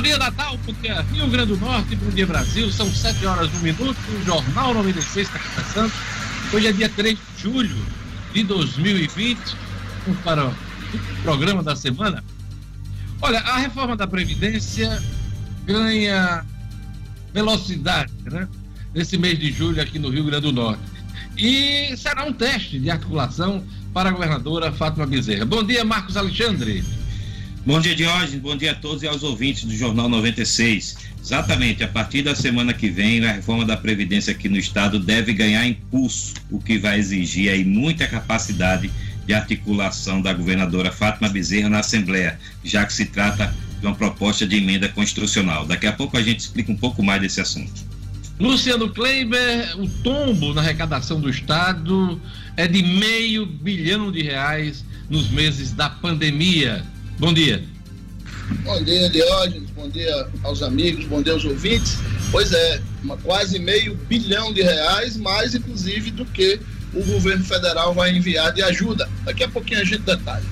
Bom dia, Natal, bom dia Rio Grande do Norte, bom dia Brasil. São 7 horas, 1 minuto. O Jornal 96 está começando. Hoje é dia 3 de julho de 2020. Vamos para o programa da semana. Olha, a reforma da Previdência ganha velocidade, né? Nesse mês de julho aqui no Rio Grande do Norte. E será um teste de articulação para a governadora Fátima Bezerra. Bom dia, Marcos Alexandre. Bom dia, Diógenes. Bom dia a todos e aos ouvintes do Jornal 96. Exatamente, a partir da semana que vem, a reforma da Previdência aqui no Estado deve ganhar impulso, o que vai exigir aí muita capacidade de articulação da governadora Fátima Bezerra na Assembleia, já que se trata de uma proposta de emenda constitucional. Daqui a pouco a gente explica um pouco mais desse assunto. Luciano Kleiber, o tombo na arrecadação do Estado é de meio bilhão de reais nos meses da pandemia. Bom dia. Bom dia, Diógenes. Bom dia aos amigos, bom dia aos ouvintes. Pois é, uma, quase meio bilhão de reais, mais inclusive do que o governo federal vai enviar de ajuda. Daqui a pouquinho a gente detalha.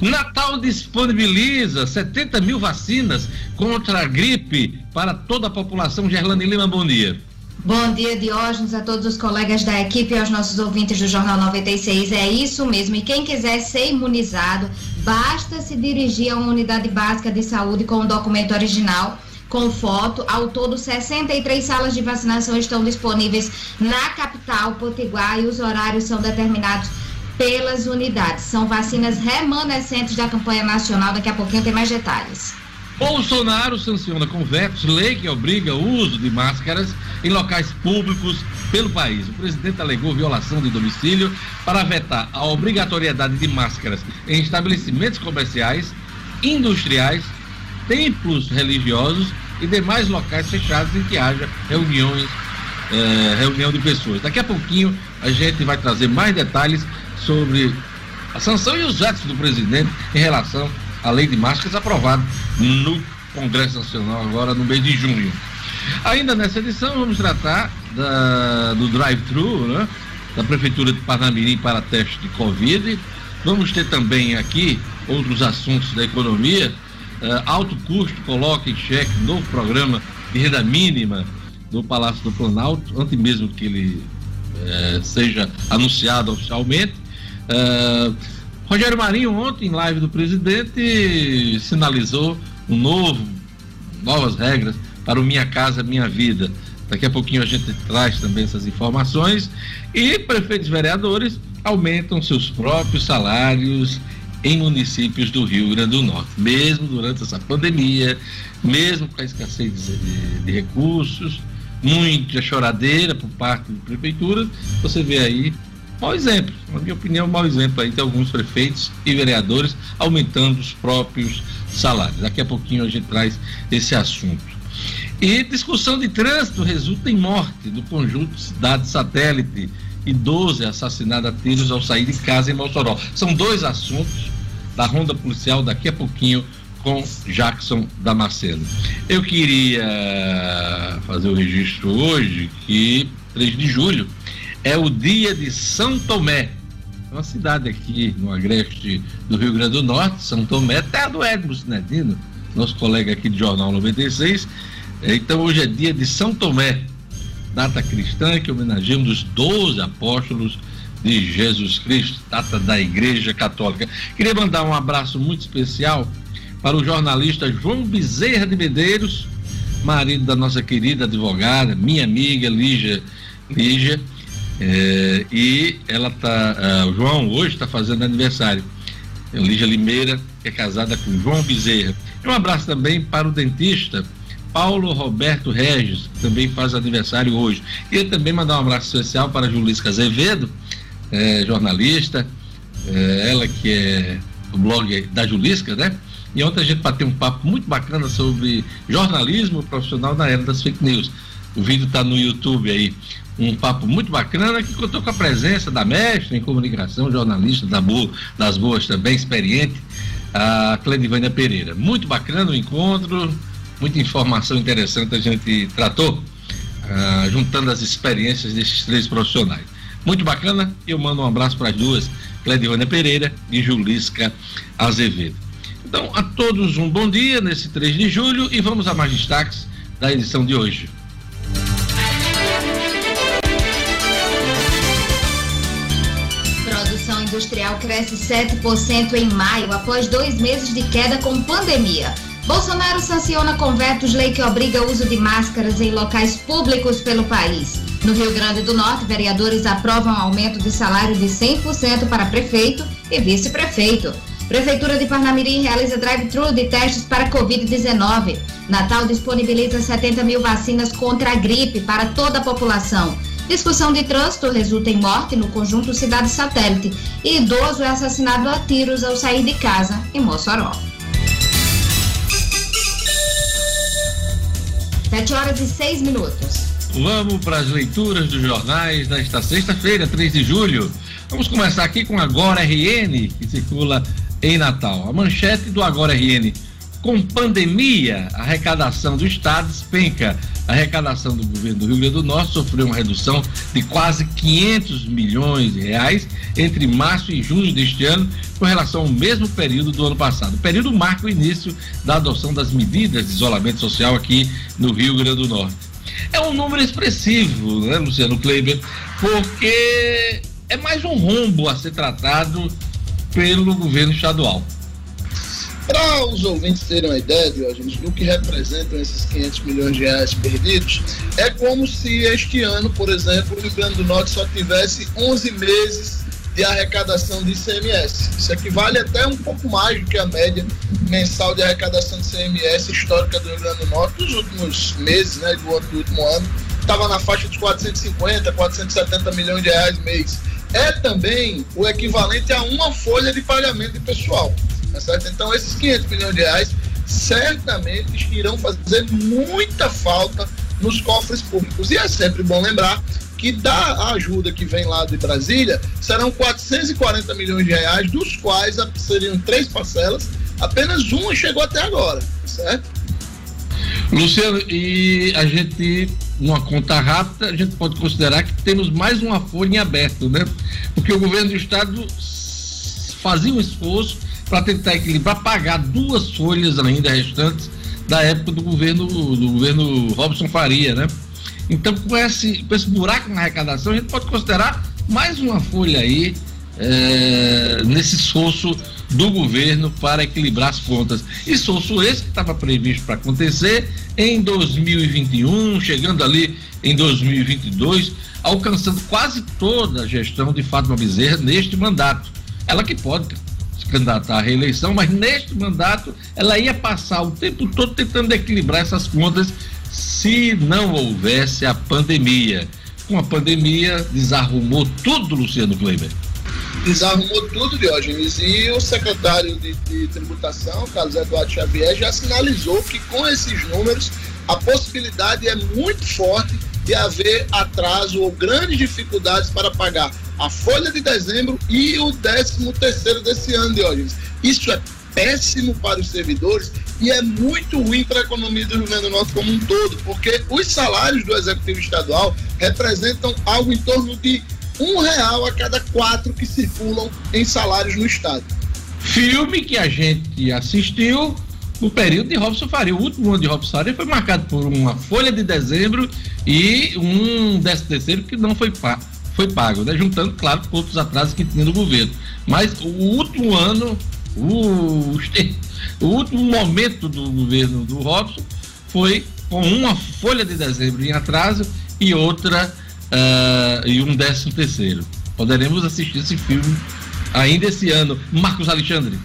Natal disponibiliza 70 mil vacinas contra a gripe para toda a população. Gerlane Lima, bom dia. Bom dia, Diógenes, a todos os colegas da equipe e aos nossos ouvintes do Jornal 96. É isso mesmo. E quem quiser ser imunizado, basta se dirigir a uma unidade básica de saúde com o documento original com foto. Ao todo, 63 salas de vacinação estão disponíveis na capital potiguar e os horários são determinados pelas unidades. São vacinas remanescentes da campanha nacional. Daqui a pouquinho tem mais detalhes. Bolsonaro sanciona com vetos lei que obriga o uso de máscaras em locais públicos pelo país. O presidente alegou violação de domicílio para vetar a obrigatoriedade de máscaras em estabelecimentos comerciais, industriais, templos religiosos e demais locais fechados em que haja reuniões, eh, reunião de pessoas. Daqui a pouquinho a gente vai trazer mais detalhes sobre a sanção e os vetos do presidente em relação à lei de máscaras aprovada no Congresso Nacional agora no mês de junho. Ainda nessa edição vamos tratar da, do drive-thru, né? Da Prefeitura de Parnamirim para teste de Covid. Vamos ter também aqui outros assuntos da economia. Uh, alto custo coloca em xeque novo programa de renda mínima do Palácio do Planalto, antes mesmo que ele uh, seja anunciado oficialmente. Uh, Rogério Marinho, ontem, em live do presidente, sinalizou um novo, novas regras para o Minha Casa Minha Vida. Daqui a pouquinho a gente traz também essas informações. E prefeitos e vereadores aumentam seus próprios salários em municípios do Rio Grande do Norte, mesmo durante essa pandemia, mesmo com a escassez de, de recursos, muita choradeira por parte da prefeitura, você vê aí mau exemplo, na minha opinião, mau exemplo aí de alguns prefeitos e vereadores aumentando os próprios salários. Daqui a pouquinho a gente traz esse assunto. E discussão de trânsito resulta em morte do conjunto Cidade Satélite. Idoso é assassinado a tiros ao sair de casa em Mossoró. São dois assuntos da ronda policial daqui a pouquinho com Jackson Damasceno. Eu queria fazer o registro hoje que 3 de julho é o dia de São Tomé, uma cidade aqui no agreste do Rio Grande do Norte, São Tomé, terra do Edmo Sinedino, nosso colega aqui do Jornal 96, então hoje é dia de São Tomé, data cristã que homenageamos os 12 apóstolos de Jesus Cristo, data da Igreja Católica. Queria mandar um abraço muito especial para o jornalista João Bezerra de Medeiros, marido da nossa querida advogada, minha amiga Lígia. Lígia é, e ela tá. Uh, o João hoje está fazendo aniversário. Lígia Limeira, que é casada com João Bezerra. E um abraço também para o dentista Paulo Roberto Regis, que também faz aniversário hoje. E também mandar um abraço especial para Julisca Azevedo, é, jornalista, é, ela que é o blog da Julisca, né? E ontem a gente bateu um papo muito bacana sobre jornalismo profissional na era das fake news. O vídeo está no YouTube aí. Um papo muito bacana que contou com a presença da mestra em comunicação, jornalista da boa, das boas também, experiente, a Cledivânia Pereira. Muito bacana o encontro muita informação interessante a gente tratou, uh, juntando as experiências desses três profissionais. Muito bacana, eu mando um abraço para as duas, Cledivânia Pereira e Julisca Azevedo. Então, a todos um bom dia nesse 3 de julho e vamos a mais destaques da edição de hoje. Industrial cresce 7% em maio, após dois meses de queda com pandemia. Bolsonaro sanciona convertos lei que obriga o uso de máscaras em locais públicos pelo país. No Rio Grande do Norte, vereadores aprovam aumento de salário de 100% para prefeito e vice-prefeito. Prefeitura de Parnamirim realiza drive-thru de testes para Covid-19. Natal disponibiliza 70 mil vacinas contra a gripe para toda a população. Discussão de trânsito resulta em morte no conjunto Cidade Satélite. E idoso é assassinado a tiros ao sair de casa em Mossoró. 7 horas e 6 minutos. Vamos para as leituras dos jornais desta sexta-feira, 3 de julho. Vamos começar aqui com Agora RN, que circula em Natal. A manchete do Agora RN. Com pandemia, a arrecadação do Estado despenca. A arrecadação do governo do Rio Grande do Norte sofreu uma redução de quase 500 milhões de reais entre março e junho deste ano, com relação ao mesmo período do ano passado. O período marca o início da adoção das medidas de isolamento social aqui no Rio Grande do Norte. É um número expressivo, né, Luciano Kleiber? Porque é mais um rombo a ser tratado pelo governo estadual. Para os ouvintes terem uma ideia, Diógenes, do que representam esses 500 milhões de reais perdidos, é como se este ano, por exemplo, o Rio Grande do Norte só tivesse 11 meses de arrecadação de ICMS. Isso equivale até um pouco mais do que a média mensal de arrecadação de ICMS histórica do Rio Grande do Norte dos últimos meses, né, do, do último ano. Estava na faixa de 450, 470 milhões de reais mês. É também o equivalente a uma folha de pagamento de pessoal. Tá certo? Então, esses 500 milhões de reais certamente irão fazer muita falta nos cofres públicos. E é sempre bom lembrar que da ajuda que vem lá de Brasília serão 440 milhões de reais, dos quais seriam três parcelas, apenas uma chegou até agora, tá certo? Luciano, e a gente, numa conta rápida, a gente pode considerar que temos mais uma folha em aberto, né? Porque o governo do estado fazia um esforço para tentar equilibrar, pagar duas folhas ainda restantes da época do governo do governo Robson Faria, né? Então, com esse, com esse buraco na arrecadação, a gente pode considerar mais uma folha aí é, nesse esforço do governo para equilibrar as contas. E esforço esse que estava previsto para acontecer em 2021, chegando ali em 2022, alcançando quase toda a gestão de Fátima Bezerra neste mandato. Ela que pode candidatar à reeleição, mas neste mandato ela ia passar o tempo todo tentando equilibrar essas contas se não houvesse a pandemia. Com a pandemia, desarrumou tudo, Luciano Kleiber. Desarrumou tudo, Diógenes. E o secretário de, de Tributação, Carlos Eduardo Xavier, já sinalizou que com esses números a possibilidade é muito forte de haver atraso ou grandes dificuldades para pagar a folha de dezembro e o décimo terceiro desse ano, Diógenes. Isso é péssimo para os servidores e é muito ruim para a economia do Rio Grande do Norte como um todo, porque os salários do Executivo Estadual representam algo em torno de um real a cada quatro que circulam em salários no Estado. Filme que a gente assistiu no período de Robson Faria. O último ano de Robson Faria foi marcado por uma folha de dezembro e um décimo terceiro que não foi pago foi pago, né? Juntando, claro, com outros atrasos que tinha no governo. Mas o último ano, o, o último momento do governo do Robson foi com uma folha de dezembro em atraso e outra uh, e um décimo terceiro. Poderemos assistir esse filme ainda esse ano. Marcos Alexandre.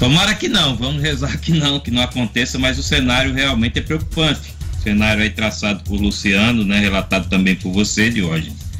Tomara que não, vamos rezar que não, que não aconteça, mas o cenário realmente é preocupante. O cenário aí traçado por Luciano, né, relatado também por você, Diógenes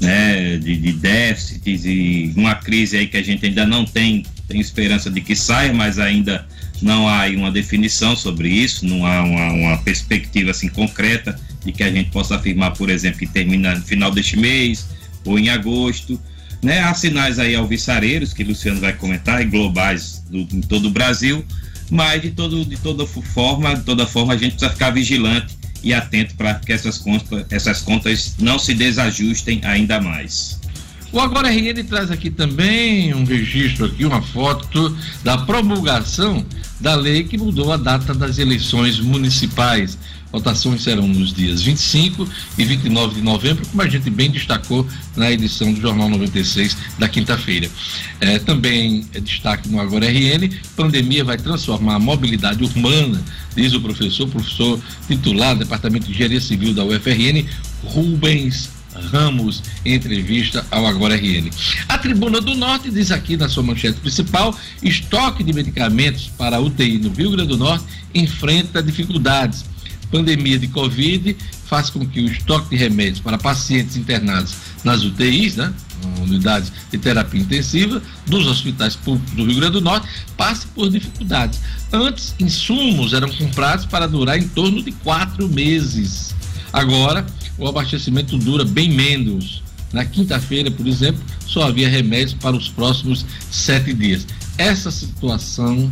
né, de, de déficits e uma crise aí que a gente ainda não tem, tem esperança de que saia, mas ainda não há uma definição sobre isso, não há uma, uma, perspectiva assim concreta de que a gente possa afirmar, por exemplo, que termina no final deste mês ou em agosto. Né? Há sinais aí alvissareiros, que Luciano vai comentar, e globais do, em todo o Brasil, mas de, todo, de toda forma, de toda forma, a gente precisa ficar vigilante e atento para que essas contas, essas contas não se desajustem ainda mais. O Agora RN traz aqui também um registro aqui, uma foto da promulgação da lei que mudou a data das eleições municipais. Votações serão nos dias 25 e 29 de novembro, como a gente bem destacou na edição do Jornal 96 da quinta-feira. É, também é destaque no Agora RN: pandemia vai transformar a mobilidade urbana, diz o professor, professor titular do Departamento de Engenharia Civil da UFRN, Rubens Ramos, em entrevista ao Agora RN. A Tribuna do Norte diz aqui na sua manchete principal: estoque de medicamentos para UTI no Rio Grande do Norte enfrenta dificuldades pandemia de Covid faz com que o estoque de remédios para pacientes internados nas UTIs, né, unidades de terapia intensiva, dos hospitais públicos do Rio Grande do Norte, passe por dificuldades. Antes, insumos eram comprados para durar em torno de quatro meses. Agora, o abastecimento dura bem menos. Na quinta-feira, por exemplo, só havia remédios para os próximos sete dias. Essa situação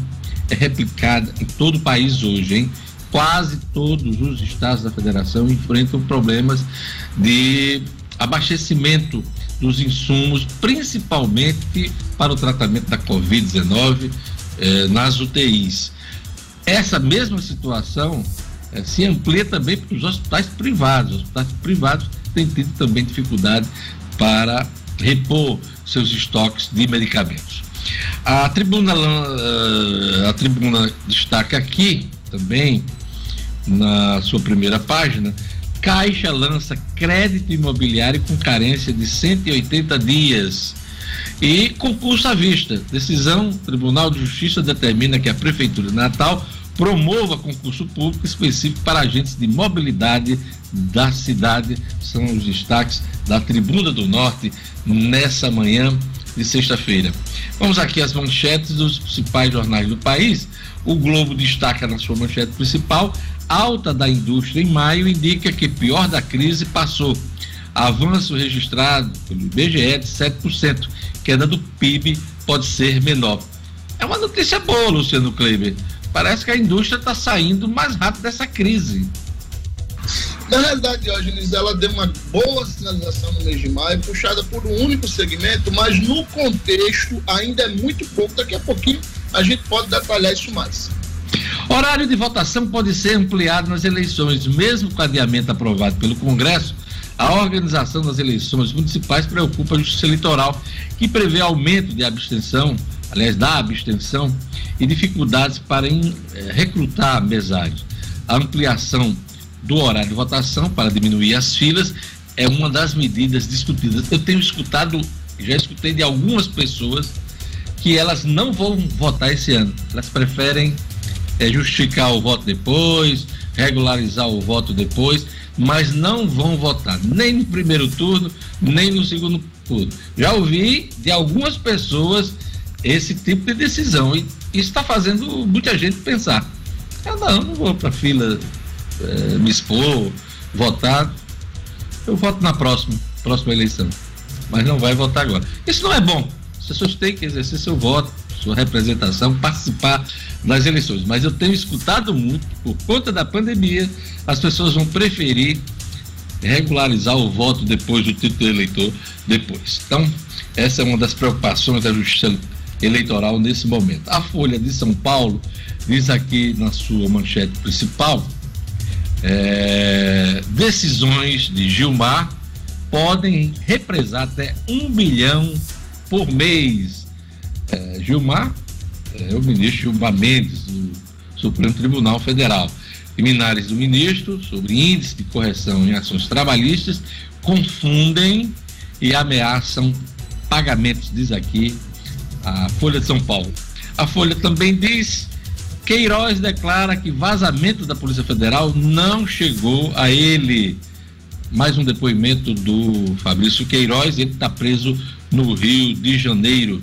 é replicada em todo o país hoje, hein? Quase todos os estados da federação enfrentam problemas de abastecimento dos insumos, principalmente para o tratamento da Covid-19 eh, nas UTIs. Essa mesma situação eh, se amplia também para os hospitais privados. Os hospitais privados têm tido também dificuldade para repor seus estoques de medicamentos. A tribuna, eh, a tribuna destaca aqui também na sua primeira página, Caixa lança crédito imobiliário com carência de 180 dias. E concurso à vista. Decisão, Tribunal de Justiça determina que a Prefeitura de Natal promova concurso público específico para agentes de mobilidade da cidade. São os destaques da Tribuna do Norte nessa manhã de sexta-feira. Vamos aqui às manchetes dos principais jornais do país. O Globo destaca na sua manchete principal alta da indústria em maio indica que pior da crise passou. Avanço registrado pelo IBGE de 7%. Queda do PIB pode ser menor. É uma notícia boa, Luciano Kleber. Parece que a indústria está saindo mais rápido dessa crise. Na realidade, Diógenes, ela deu uma boa sinalização no mês de maio, puxada por um único segmento, mas no contexto ainda é muito pouco. Daqui a pouquinho a gente pode detalhar isso mais. Horário de votação pode ser ampliado nas eleições, mesmo com adiamento aprovado pelo Congresso. A organização das eleições municipais preocupa a Justiça Eleitoral, que prevê aumento de abstenção, aliás, da abstenção, e dificuldades para em, eh, recrutar mesários. A ampliação do horário de votação para diminuir as filas é uma das medidas discutidas. Eu tenho escutado, já escutei de algumas pessoas que elas não vão votar esse ano. Elas preferem é, justificar o voto depois, regularizar o voto depois, mas não vão votar nem no primeiro turno, nem no segundo turno. Já ouvi de algumas pessoas esse tipo de decisão e isso está fazendo muita gente pensar. Eu não, não vou para fila é, me expor, votar. Eu voto na próxima, próxima eleição. Mas não vai votar agora. Isso não é bom. As pessoas têm que exercer seu voto sua representação, participar das eleições. Mas eu tenho escutado muito, por conta da pandemia, as pessoas vão preferir regularizar o voto depois do título eleitor depois. Então, essa é uma das preocupações da Justiça Eleitoral nesse momento. A Folha de São Paulo diz aqui na sua manchete principal: é, decisões de Gilmar podem represar até um bilhão por mês é, Gilmar, é, o ministro Gilmar Mendes, do Supremo Tribunal Federal. Liminares do ministro sobre índice de correção em ações trabalhistas confundem e ameaçam pagamentos, diz aqui a Folha de São Paulo. A Folha também diz Queiroz declara que vazamento da Polícia Federal não chegou a ele. Mais um depoimento do Fabrício Queiroz, ele está preso no Rio de Janeiro.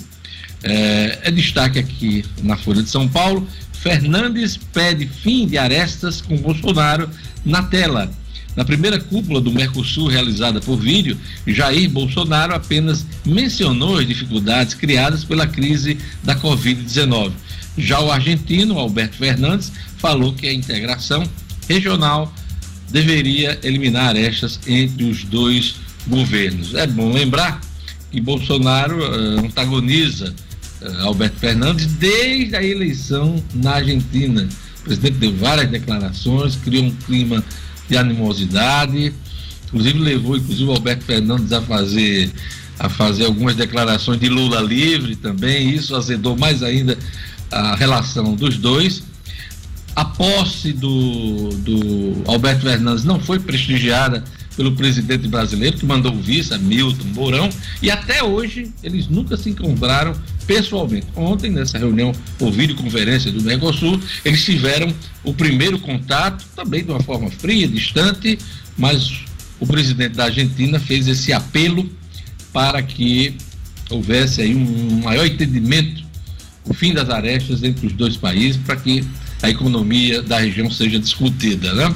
É, é destaque aqui na Folha de São Paulo. Fernandes pede fim de arestas com Bolsonaro na tela. Na primeira cúpula do Mercosul realizada por vídeo, Jair Bolsonaro apenas mencionou as dificuldades criadas pela crise da Covid-19. Já o argentino, Alberto Fernandes, falou que a integração regional deveria eliminar arestas entre os dois governos. É bom lembrar que Bolsonaro uh, antagoniza Alberto Fernandes desde a eleição na Argentina. O presidente deu várias declarações, criou um clima de animosidade, inclusive levou inclusive o Alberto Fernandes a fazer a fazer algumas declarações de Lula livre também, isso azedou mais ainda a relação dos dois. A posse do, do Alberto Fernandes não foi prestigiada pelo presidente brasileiro, que mandou o vice, Milton Mourão, e até hoje eles nunca se encontraram pessoalmente. Ontem, nessa reunião por videoconferência do Mercosul, eles tiveram o primeiro contato, também de uma forma fria, distante, mas o presidente da Argentina fez esse apelo para que houvesse aí um maior entendimento, o fim das arestas entre os dois países, para que a economia da região seja discutida, né?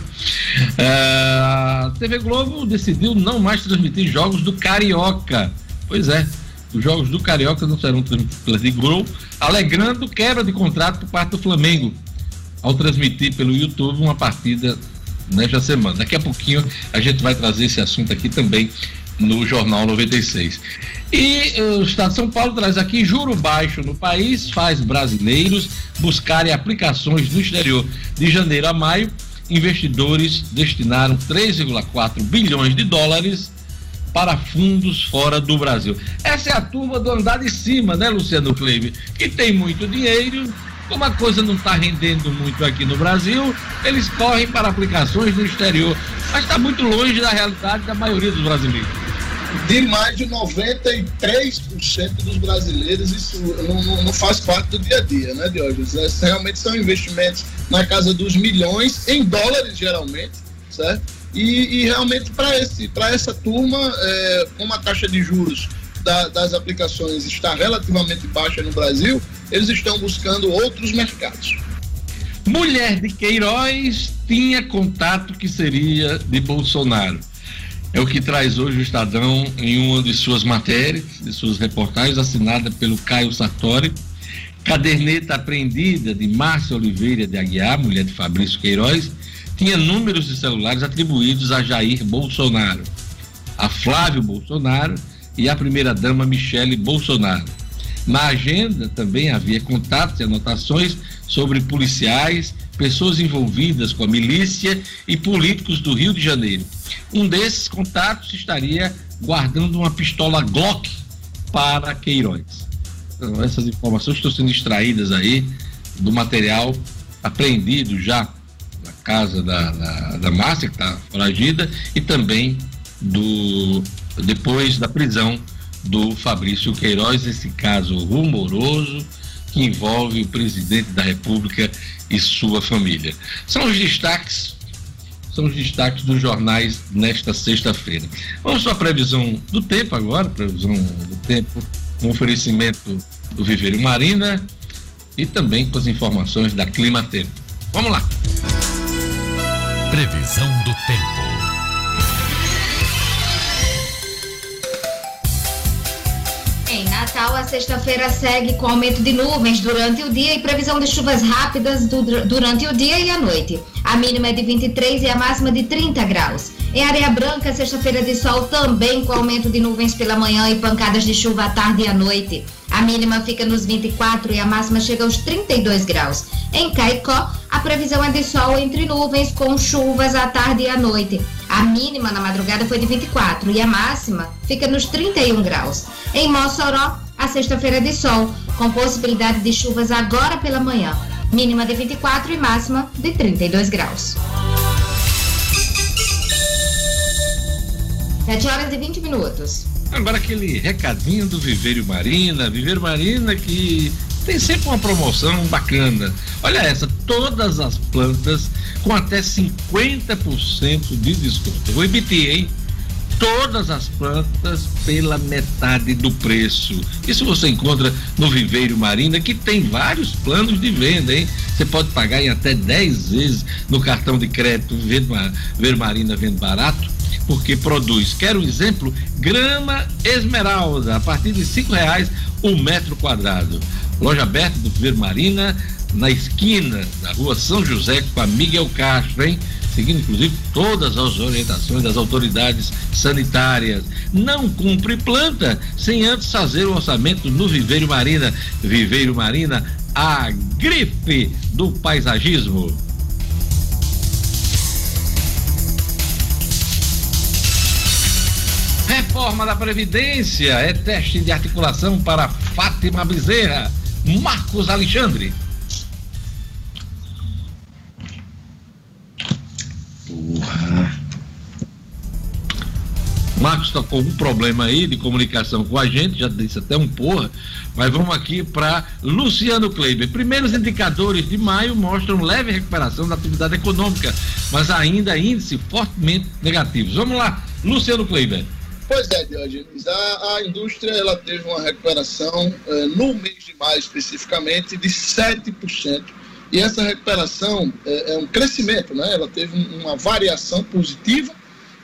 É, a TV Globo decidiu não mais transmitir jogos do Carioca. Pois é, os jogos do Carioca não serão transmitidos pela TV Globo, alegrando quebra de contrato por parte do Flamengo ao transmitir pelo YouTube uma partida nesta semana. Daqui a pouquinho a gente vai trazer esse assunto aqui também no Jornal 96. E uh, o Estado de São Paulo traz aqui juro baixo no país, faz brasileiros buscarem aplicações no exterior. De janeiro a maio, investidores destinaram 3,4 bilhões de dólares para fundos fora do Brasil. Essa é a turma do andar de cima, né, Luciano Kleber? Que tem muito dinheiro, como a coisa não está rendendo muito aqui no Brasil, eles correm para aplicações no exterior. Mas está muito longe da realidade da maioria dos brasileiros de mais de 93% dos brasileiros, isso não, não, faz parte do dia a dia, né, Diógenes? É, realmente são investimentos na casa dos milhões, em dólares geralmente, certo? E, e realmente para essa turma, é, como a taxa de juros da, das aplicações está relativamente baixa no Brasil, eles estão buscando outros mercados. Mulher de Queiroz tinha contato que seria de Bolsonaro. É o que traz hoje o Estadão em uma de suas matérias, de suas reportagens, assinada pelo Caio Sartori. Caderneta apreendida de Márcia Oliveira de Aguiar, mulher de Fabrício Queiroz, tinha números de celulares atribuídos a Jair Bolsonaro, a Flávio Bolsonaro e a primeira-dama Michele Bolsonaro. Na agenda também havia contatos e anotações sobre policiais, pessoas envolvidas com a milícia e políticos do Rio de Janeiro. Um desses contatos estaria guardando uma pistola Glock para Queiroz. Então, essas informações estão sendo extraídas aí do material apreendido já na casa da, da, da Márcia, que está foragida, e também do depois da prisão do Fabrício Queiroz, esse caso rumoroso que envolve o presidente da República e sua família. São os destaques, são os destaques dos jornais nesta sexta-feira. Vamos para a previsão do tempo agora, previsão do tempo, com oferecimento do Viveiro Marina e também com as informações da Clima Tempo. Vamos lá. Previsão do a sexta-feira segue com aumento de nuvens durante o dia e previsão de chuvas rápidas do, durante o dia e a noite. A mínima é de 23 e a máxima de 30 graus. Em Areia Branca, sexta-feira de sol também com aumento de nuvens pela manhã e pancadas de chuva à tarde e à noite. A mínima fica nos 24 e a máxima chega aos 32 graus. Em Caicó, a previsão é de sol entre nuvens com chuvas à tarde e à noite. A mínima na madrugada foi de 24 e a máxima fica nos 31 graus. Em Mossoró, a sexta-feira de sol, com possibilidade de chuvas agora pela manhã. Mínima de 24 e máxima de 32 graus. 7 horas e 20 minutos. Agora aquele recadinho do Viveiro Marina, Viveiro Marina que tem sempre uma promoção bacana. Olha essa, todas as plantas com até 50% de desconto. Eu vou repetir, hein? Todas as plantas pela metade do preço. Isso você encontra no Viveiro Marina, que tem vários planos de venda, hein? Você pode pagar em até 10 vezes no cartão de crédito Viveiro Marina Vendo Barato porque produz. Quero um exemplo? Grama esmeralda, a partir de cinco reais o metro quadrado. Loja aberta do Viver Marina, na esquina da rua São José com a Miguel Castro, hein? Seguindo inclusive todas as orientações das autoridades sanitárias. Não cumpre planta sem antes fazer o orçamento no Viveiro Marina. Viveiro Marina, a grife do paisagismo. Reforma da Previdência é teste de articulação para Fátima Bezerra. Marcos Alexandre. Porra. Marcos está com um problema aí de comunicação com a gente, já disse até um porra, mas vamos aqui para Luciano Kleiber. Primeiros indicadores de maio mostram leve recuperação da atividade econômica, mas ainda índice fortemente negativos. Vamos lá, Luciano Kleiber. Pois é, Diogenes, a, a indústria ela teve uma recuperação eh, no mês de maio especificamente de 7%. E essa recuperação é, é um crescimento, né? ela teve uma variação positiva,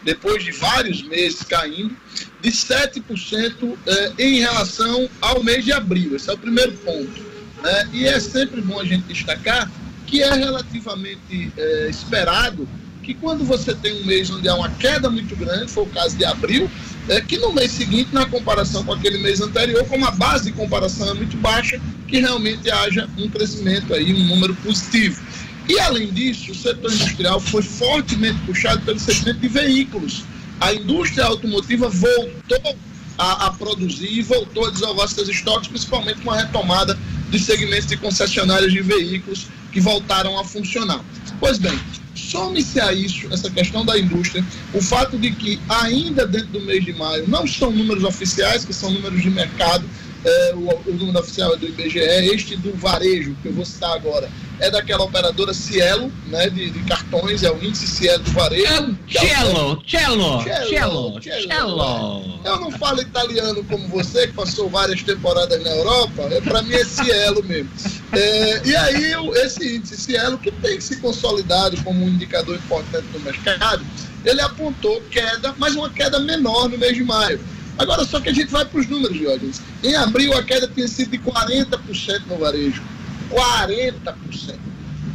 depois de vários meses caindo, de 7% eh, em relação ao mês de abril. Esse é o primeiro ponto. Né? E é sempre bom a gente destacar que é relativamente eh, esperado que quando você tem um mês onde há uma queda muito grande, foi o caso de abril, é que no mês seguinte, na comparação com aquele mês anterior, como a base de comparação é muito baixa, que realmente haja um crescimento aí, um número positivo. E além disso, o setor industrial foi fortemente puxado pelo segmento de veículos. A indústria automotiva voltou a, a produzir e voltou a desovar seus estoques, principalmente com a retomada dos segmentos de concessionárias de veículos que voltaram a funcionar. Pois bem, Some-se a isso, essa questão da indústria, o fato de que ainda dentro do mês de maio não são números oficiais, que são números de mercado, é, o, o, número oficial é do IBGE, este do varejo, que eu vou citar agora, é daquela operadora Cielo, né, de, de cartões, é o índice Cielo do varejo. É Cielo, Cielo, Cielo, Cielo. Eu não falo italiano como você, que passou várias temporadas na Europa, é, para mim é Cielo mesmo. É, e aí, esse índice Cielo, que tem se consolidado como um indicador importante no mercado, ele apontou queda, mas uma queda menor no mês de maio. Agora, só que a gente vai para os números, Jorge. Em abril, a queda tinha sido de 40% no varejo. 40%.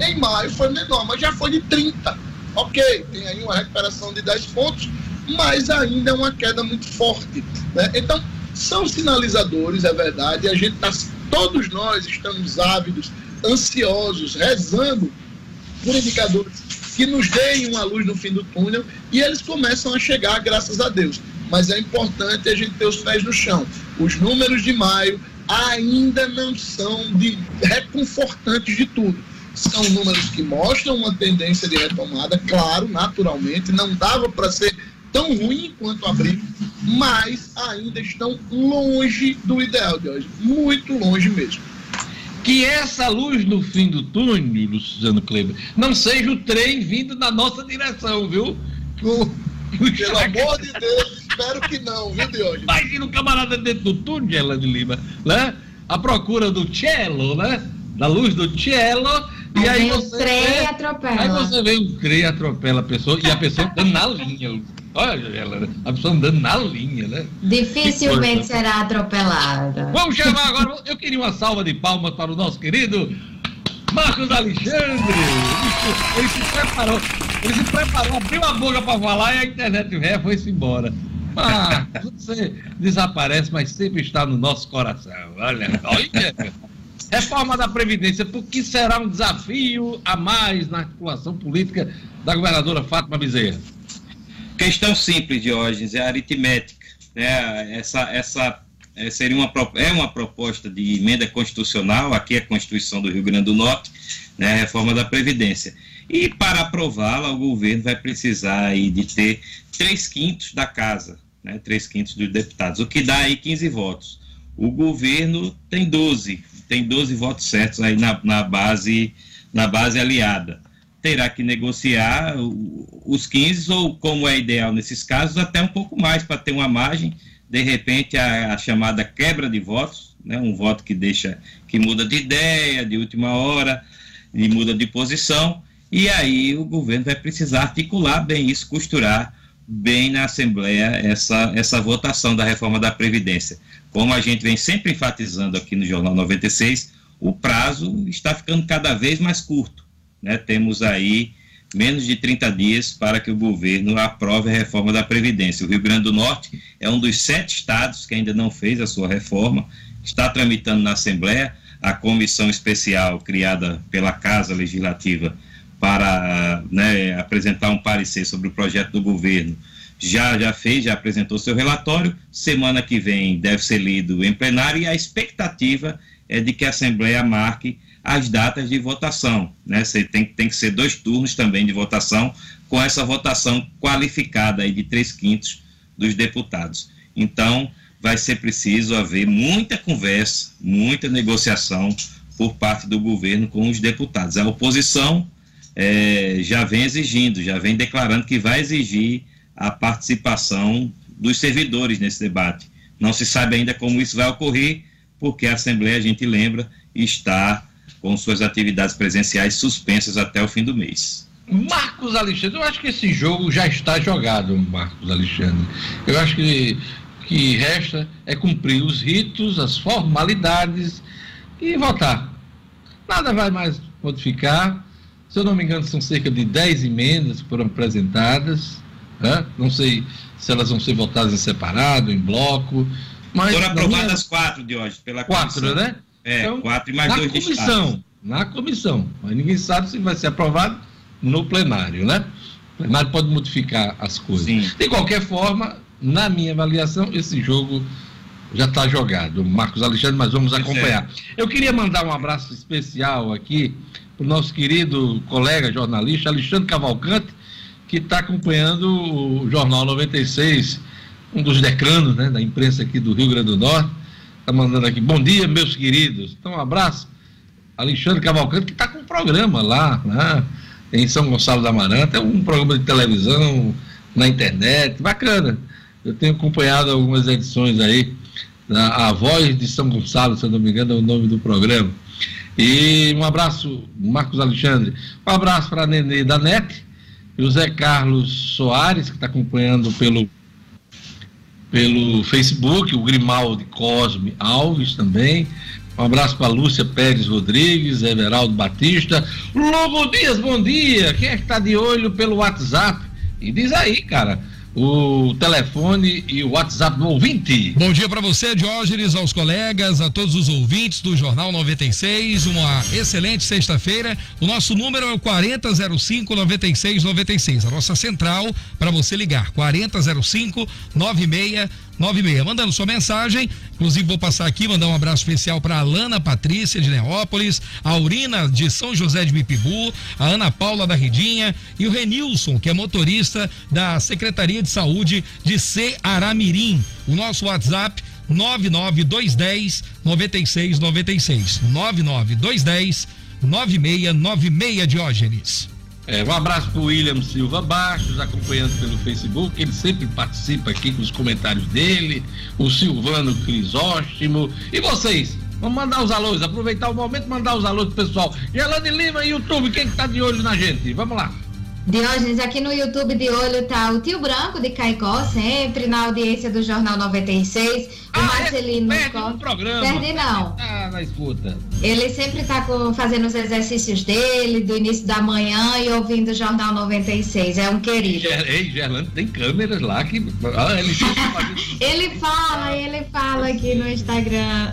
Em maio foi menor, mas já foi de 30%. Ok, tem aí uma recuperação de 10 pontos, mas ainda é uma queda muito forte. Né? Então, são sinalizadores, é verdade, a gente está, todos nós estamos ávidos, ansiosos, rezando por indicadores que nos deem uma luz no fim do túnel e eles começam a chegar, graças a Deus. Mas é importante a gente ter os pés no chão. Os números de maio ainda não são de reconfortantes de tudo. São números que mostram uma tendência de retomada, claro, naturalmente, não dava para ser tão ruim quanto abril, mas ainda estão longe do ideal de hoje, muito longe mesmo. Que essa luz no fim do túnel, Luciano Kleber, não seja o trem vindo na nossa direção, viu? O, Pelo amor de Deus, espero que não, viu, Diogo? Imagina um camarada dentro do túnel, de Lima, né? A procura do cello, né? Da luz do cello. E aí, aí você. Vê, atropela. Aí você vê o trem atropela a pessoa e a pessoa andando na linha. Olha, ela, a pessoa andando na linha, né? Dificilmente será atropelada. Vamos chamar agora. Eu queria uma salva de palmas para o nosso querido Marcos Alexandre. Ele se preparou. Ele se preparou, abriu a boca para falar e a internet ré foi-se embora. Ah, você desaparece, mas sempre está no nosso coração. Olha, olha. Reforma da Previdência, por que será um desafio a mais na articulação política da governadora Fátima Bezerra? Questão simples, Diógenes, é aritmética. Né? Essa, essa é, seria uma, é uma proposta de emenda constitucional, aqui é a Constituição do Rio Grande do Norte, né, a reforma da Previdência. E para aprová-la, o governo vai precisar aí de ter três quintos da casa, né, três quintos dos deputados, o que dá aí 15 votos. O governo tem 12, tem 12 votos certos aí na, na, base, na base aliada. Terá que negociar os 15, ou como é ideal nesses casos, até um pouco mais, para ter uma margem. De repente a, a, chamada quebra de votos, né, um voto que deixa, que muda de ideia, de última hora, e muda de posição, e aí o governo vai precisar articular bem isso, costurar bem na Assembleia essa, essa votação da reforma da Previdência. Como a gente vem sempre enfatizando aqui no Jornal 96, o prazo está ficando cada vez mais curto. Né? Temos aí menos de 30 dias para que o governo aprove a reforma da Previdência. O Rio Grande do Norte é um dos sete estados que ainda não fez a sua reforma, está tramitando na Assembleia a comissão especial criada pela Casa Legislativa para né, apresentar um parecer sobre o projeto do governo. Já, já fez, já apresentou seu relatório. Semana que vem deve ser lido em plenário e a expectativa é de que a Assembleia marque as datas de votação. Né? Tem, tem que ser dois turnos também de votação, com essa votação qualificada aí de três quintos dos deputados. Então, vai ser preciso haver muita conversa, muita negociação por parte do governo com os deputados. A oposição é, já vem exigindo, já vem declarando que vai exigir a participação dos servidores nesse debate. Não se sabe ainda como isso vai ocorrer, porque a Assembleia, a gente lembra, está com suas atividades presenciais suspensas até o fim do mês. Marcos Alexandre, eu acho que esse jogo já está jogado, Marcos Alexandre. Eu acho que que resta é cumprir os ritos, as formalidades e votar. Nada vai mais modificar. Se eu não me engano, são cerca de 10 emendas que foram apresentadas. Né? Não sei se elas vão ser votadas em separado, em bloco. Mas foram aprovadas minha... quatro de hoje, pela quatro, comissão. né? É, então, quatro e mais na dois comissão, Na comissão. Mas ninguém sabe se vai ser aprovado no plenário, né? O plenário pode modificar as coisas. Sim. De qualquer forma, na minha avaliação, esse jogo já está jogado. Marcos Alexandre, mas vamos acompanhar. Eu queria mandar um abraço especial aqui para o nosso querido colega jornalista Alexandre Cavalcante, que está acompanhando o Jornal 96, um dos decranos né, da imprensa aqui do Rio Grande do Norte. Está mandando aqui, bom dia, meus queridos. Então, um abraço. Alexandre Cavalcante, que está com um programa lá, né, em São Gonçalo da Amaranta, é um programa de televisão, na internet, bacana. Eu tenho acompanhado algumas edições aí, a Voz de São Gonçalo, se eu não me engano, é o nome do programa. E um abraço, Marcos Alexandre. Um abraço para a Nenê da NET, o Zé Carlos Soares, que está acompanhando pelo, pelo Facebook, o Grimaldi Cosme Alves também. Um abraço para Lúcia Pérez Rodrigues, Everaldo Batista. Lobo Dias, bom dia. Quem é que está de olho pelo WhatsApp? E diz aí, cara o telefone e o WhatsApp do ouvinte. Bom dia para você, Diógenes, aos colegas, a todos os ouvintes do Jornal 96. Uma excelente sexta-feira. O nosso número é o 4005 9696. A nossa central para você ligar 4005 9696. 96. Mandando sua mensagem, inclusive vou passar aqui, mandar um abraço especial para Alana Patrícia de Neópolis, a Aurina de São José de Mipibu, a Ana Paula da Ridinha e o Renilson, que é motorista da Secretaria de Saúde de Cearamirim. O nosso WhatsApp 99210 9696. 99210 9696 Diógenes. É, um abraço para o William Silva Baixos, acompanhando pelo Facebook. Ele sempre participa aqui com os comentários dele. O Silvano Crisóstomo. E vocês? Vamos mandar os alôs, aproveitar o momento mandar os alôs pro pessoal. Gelane Lima, YouTube, quem que tá de olho na gente? Vamos lá. Diógenes, aqui no YouTube de olho tá o Tio Branco de Caicó, sempre na audiência do Jornal 96. Ah, o Marcelino é, perde no programa. Perde não. Ah, na escuta. Ele sempre tá com, fazendo os exercícios dele, do início da manhã e ouvindo o Jornal 96. É um querido. Ei, Gerlando, tem câmeras lá que. Ah, ele, ele fala, ele fala aqui no Instagram.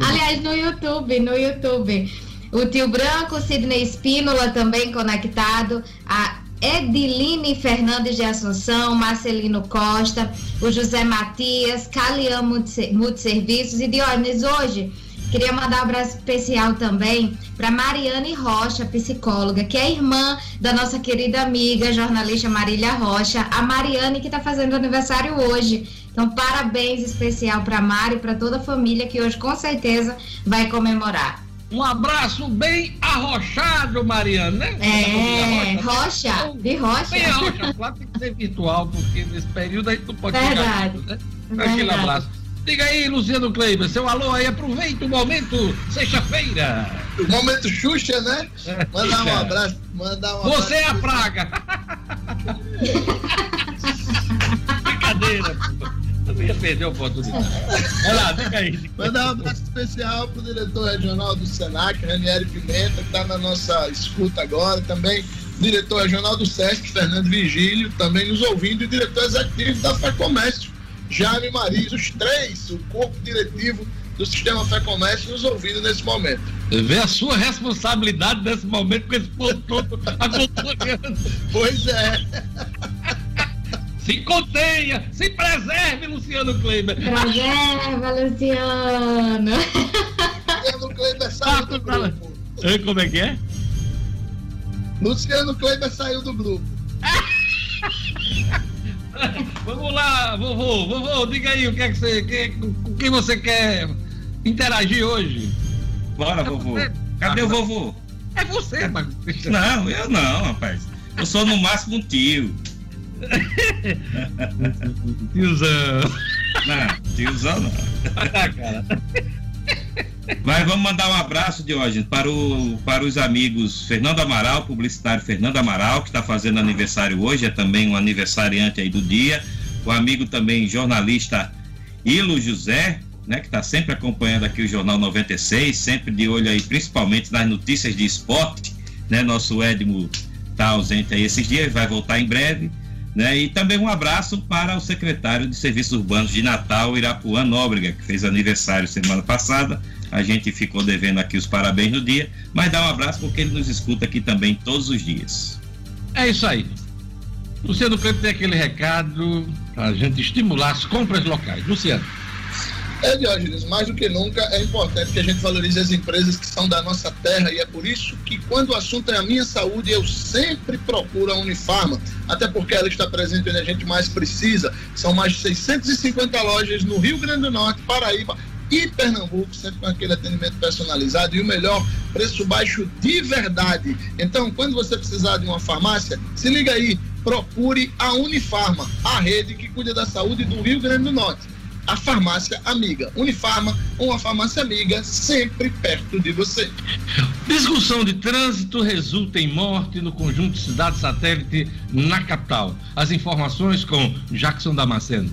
Aliás, no YouTube, no YouTube. O tio Branco, Sidney Espínola também conectado, a Ediline Fernandes de Assunção, Marcelino Costa, o José Matias, Calian Multiserviços e Diógenes hoje. Queria mandar um abraço especial também para Mariane Rocha, psicóloga, que é irmã da nossa querida amiga jornalista Marília Rocha, a Mariane que está fazendo aniversário hoje. Então, parabéns especial para Mari e para toda a família que hoje com certeza vai comemorar. Um abraço bem arrochado, Mariana, né? É, rocha, de rocha. Bem arrochado, claro tem que ser virtual, porque nesse período a gente não pode Verdade. Ficar, né? Aquele abraço. Diga aí, Luciano Kleiber, seu alô aí, aproveita o momento, sexta-feira. O momento Xuxa, né? Mandar um abraço, mandar um abraço. Você é a praga. Brincadeira, pô. Eu ia perder a oportunidade. Olha lá, fica aí. Mandar um abraço especial para o diretor regional do Senac, Ranieri Pimenta, que está na nossa escuta agora. Também diretor regional do SESC, Fernando Vigílio, também nos ouvindo, e diretor executivo da FEComércio, Jaime Mariz, os três, o corpo diretivo do sistema FEComércio nos ouvindo nesse momento. Vê a sua responsabilidade nesse momento com esse povo todo acompanhando. Pois é. Se contenha, se preserve, Luciano Kleber. Preserva, Luciano. Luciano Kleber saiu do grupo. Como é que é? Luciano Kleber saiu do grupo. Vamos lá, vovô, vovô, diga aí o que é que você, que, com quem você quer interagir hoje? Bora, vovô. Cadê o vovô? É você, mas... Não, eu não, rapaz. Eu sou no máximo um tio. Tiozão. Não, tiozão não. Mas vamos mandar um abraço, Diógenes, para, o, para os amigos Fernando Amaral, publicitário Fernando Amaral, que está fazendo aniversário hoje, é também um aniversariante aí do dia. O amigo também jornalista Ilo José, né, que está sempre acompanhando aqui o Jornal 96, sempre de olho aí, principalmente nas notícias de esporte. Né? Nosso Edmo está ausente aí esses dias, vai voltar em breve. Né? E também um abraço para o secretário de Serviços Urbanos de Natal, Irapuã Nóbrega, que fez aniversário semana passada. A gente ficou devendo aqui os parabéns no dia, mas dá um abraço porque ele nos escuta aqui também todos os dias. É isso aí. Luciano Cleber tem aquele recado para a gente estimular as compras locais. Luciano. É, Diógenes, mais do que nunca é importante que a gente valorize as empresas que são da nossa terra e é por isso que quando o assunto é a minha saúde, eu sempre procuro a Unifarma, até porque ela está presente onde a gente mais precisa. São mais de 650 lojas no Rio Grande do Norte, Paraíba, e Pernambuco, sempre com aquele atendimento personalizado e o melhor preço baixo de verdade. Então, quando você precisar de uma farmácia, se liga aí, procure a Unifarma, a rede que cuida da saúde do Rio Grande do Norte a farmácia amiga. Unifarma, uma farmácia amiga, sempre perto de você. Discussão de trânsito resulta em morte no conjunto Cidade Satélite na capital. As informações com Jackson Damasceno.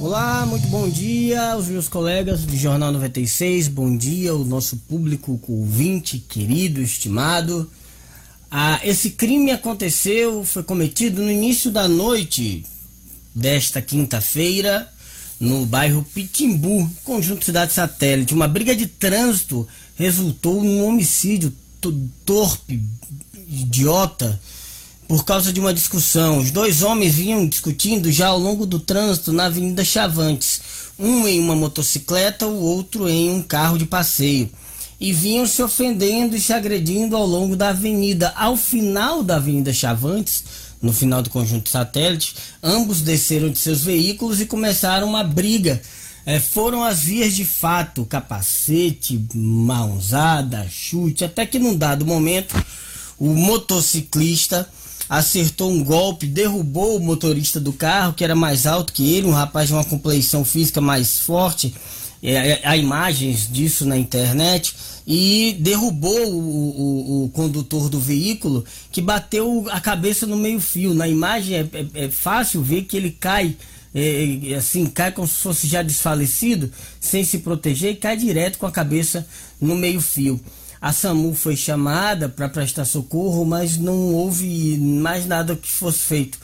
Olá, muito bom dia aos meus colegas do Jornal 96, bom dia ao nosso público ouvinte, querido, estimado. Ah, esse crime aconteceu, foi cometido no início da noite por causa de uma discussão. Os dois homens vinham discutindo já ao longo do trânsito na Avenida Chavantes, um em uma motocicleta, o outro em um carro de passeio. E vinham se ofendendo e se agredindo ao longo da avenida. Ao final da Avenida Chavantes, no final do conjunto satélite, ambos desceram de seus veículos e começaram uma briga. É, foram as vias de fato, capacete, mãozada, chute, até que num dado momento o motociclista acertou um golpe, derrubou o motorista do carro, que era mais alto que ele, um rapaz de uma compleição física mais forte. É, há imagens disso na internet e derrubou o, o, o, condutor do veículo que bateu a cabeça no meio fio. Na imagem é, é, é fácil ver que ele cai, é, assim, cai como se fosse já desfalecido, sem se proteger e cai direto com a cabeça no meio fio. A SAMU foi chamada para prestar socorro, mas não houve mais nada que fosse feito.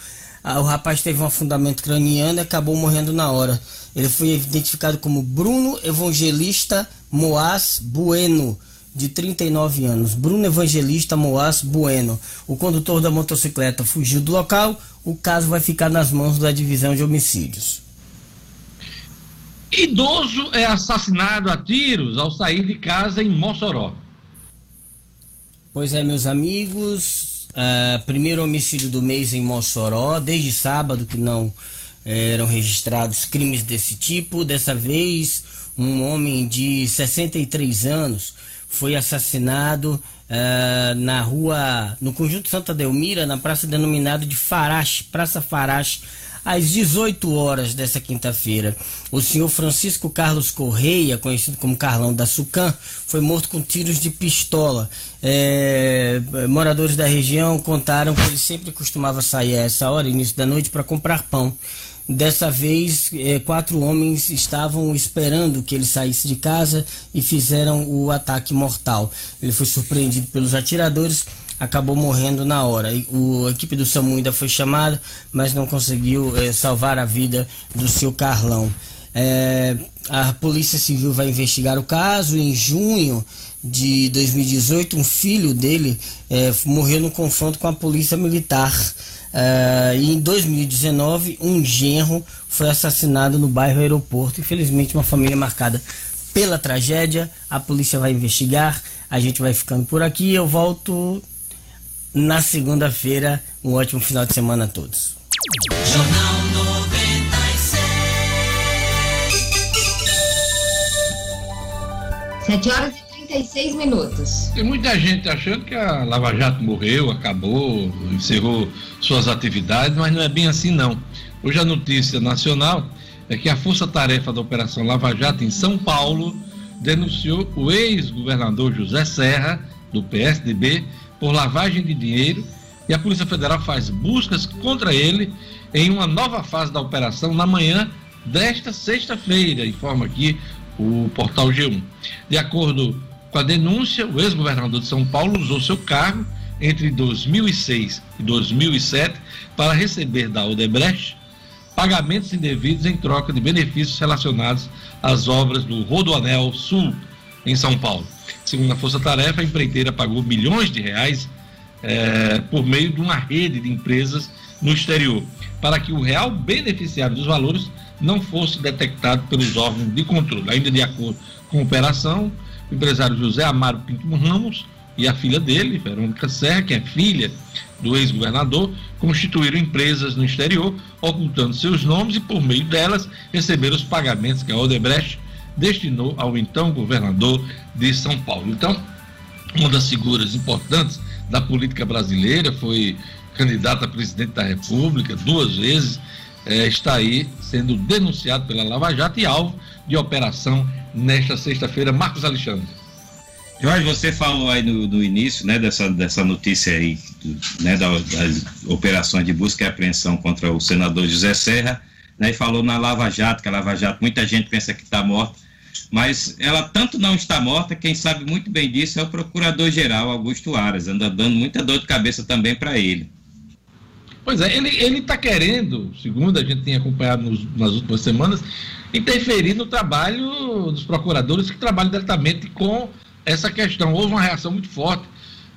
O rapaz teve um afundamento craniano e acabou morrendo na hora. Ele foi identificado como Bruno Evangelista Moaz Bueno, de 39 anos. Bruno Evangelista Moaz Bueno. O condutor da motocicleta fugiu do local. O caso vai ficar nas mãos da divisão de homicídios. Idoso é assassinado a tiros ao sair de casa em Mossoró. Pois é, meus amigos, uh, primeiro homicídio do mês em Mossoró, desde sábado que não eh, eram registrados crimes desse tipo. Dessa vez, um homem de 63 anos foi assassinado uh, na rua, no conjunto Santa Delmira, na praça denominada de Farache, Praça Farache, às 18 horas dessa quinta-feira. O senhor Francisco Carlos Correia, conhecido como Carlão da Sucan, foi morto com tiros de pistola. É, moradores da região contaram que ele sempre costumava sair a essa hora, início da noite, para comprar pão. Dessa vez, é, quatro homens estavam esperando que ele saísse de casa e fizeram o ataque mortal. Ele foi surpreendido pelos atiradores acabou morrendo na hora. O, a equipe do SAMU ainda foi chamada, mas não conseguiu é, salvar a vida do seu Carlão. É, a Polícia Civil vai investigar o caso. Em junho de 2018, um filho dele é, morreu no confronto com a Polícia Militar. e em 2019, um genro foi assassinado no bairro Aeroporto. Infelizmente, uma família marcada pela tragédia. A polícia vai investigar. A gente vai ficando por aqui. Eu volto na segunda-feira. Um ótimo final de semana a todos. Jornal 96. 7 horas e 36 minutos. Tem muita gente achando que a Lava Jato morreu, acabou, encerrou suas atividades, mas não é bem assim não. Hoje a notícia nacional é que a Força Tarefa da Operação Lava Jato em São Paulo denunciou o ex-governador José Serra, do PSDB, por lavagem de dinheiro e a Polícia Federal faz buscas contra ele em uma nova fase da operação na manhã desta sexta-feira, informa aqui o portal G1. De acordo com a denúncia, o ex-governador de São Paulo usou seu cargo entre 2006 e 2007 para receber da Odebrecht pagamentos indevidos em troca de benefícios relacionados às obras do Rodoanel Sul em São Paulo. Segundo a Força Tarefa, a empreiteira pagou milhões de reais é, por meio de uma rede de empresas no exterior, para que o real beneficiário dos valores não fosse detectado pelos órgãos de controle. Ainda de acordo com a operação, o empresário José Amaro Pinto Ramos e a filha dele, Verônica Serra, que é filha do ex-governador, constituíram empresas no exterior, ocultando seus nomes e, por meio delas, receberam os pagamentos que a Odebrecht destinou ao então governador de São Paulo. Então, uma das figuras importantes da política brasileira foi candidata a presidente da República duas vezes, é, está aí sendo denunciado pela Lava Jato e alvo de operação nesta sexta-feira. Marcos Alexandre. Jorge, você falou aí no, no, início né, dessa, dessa notícia aí, né, das, das operações de busca e apreensão contra o senador José Serra, né, e falou na Lava Jato, que a Lava Jato, muita gente pensa que está morta, mas ela tanto não está morta, quem sabe muito bem disso é o procurador-geral Augusto Aras, anda dando muita dor de cabeça também para ele. Pois é, ele está querendo, segundo a gente tem acompanhado nos, nas últimas semanas, interferir no trabalho dos procuradores que trabalham diretamente com essa questão. Houve uma reação muito forte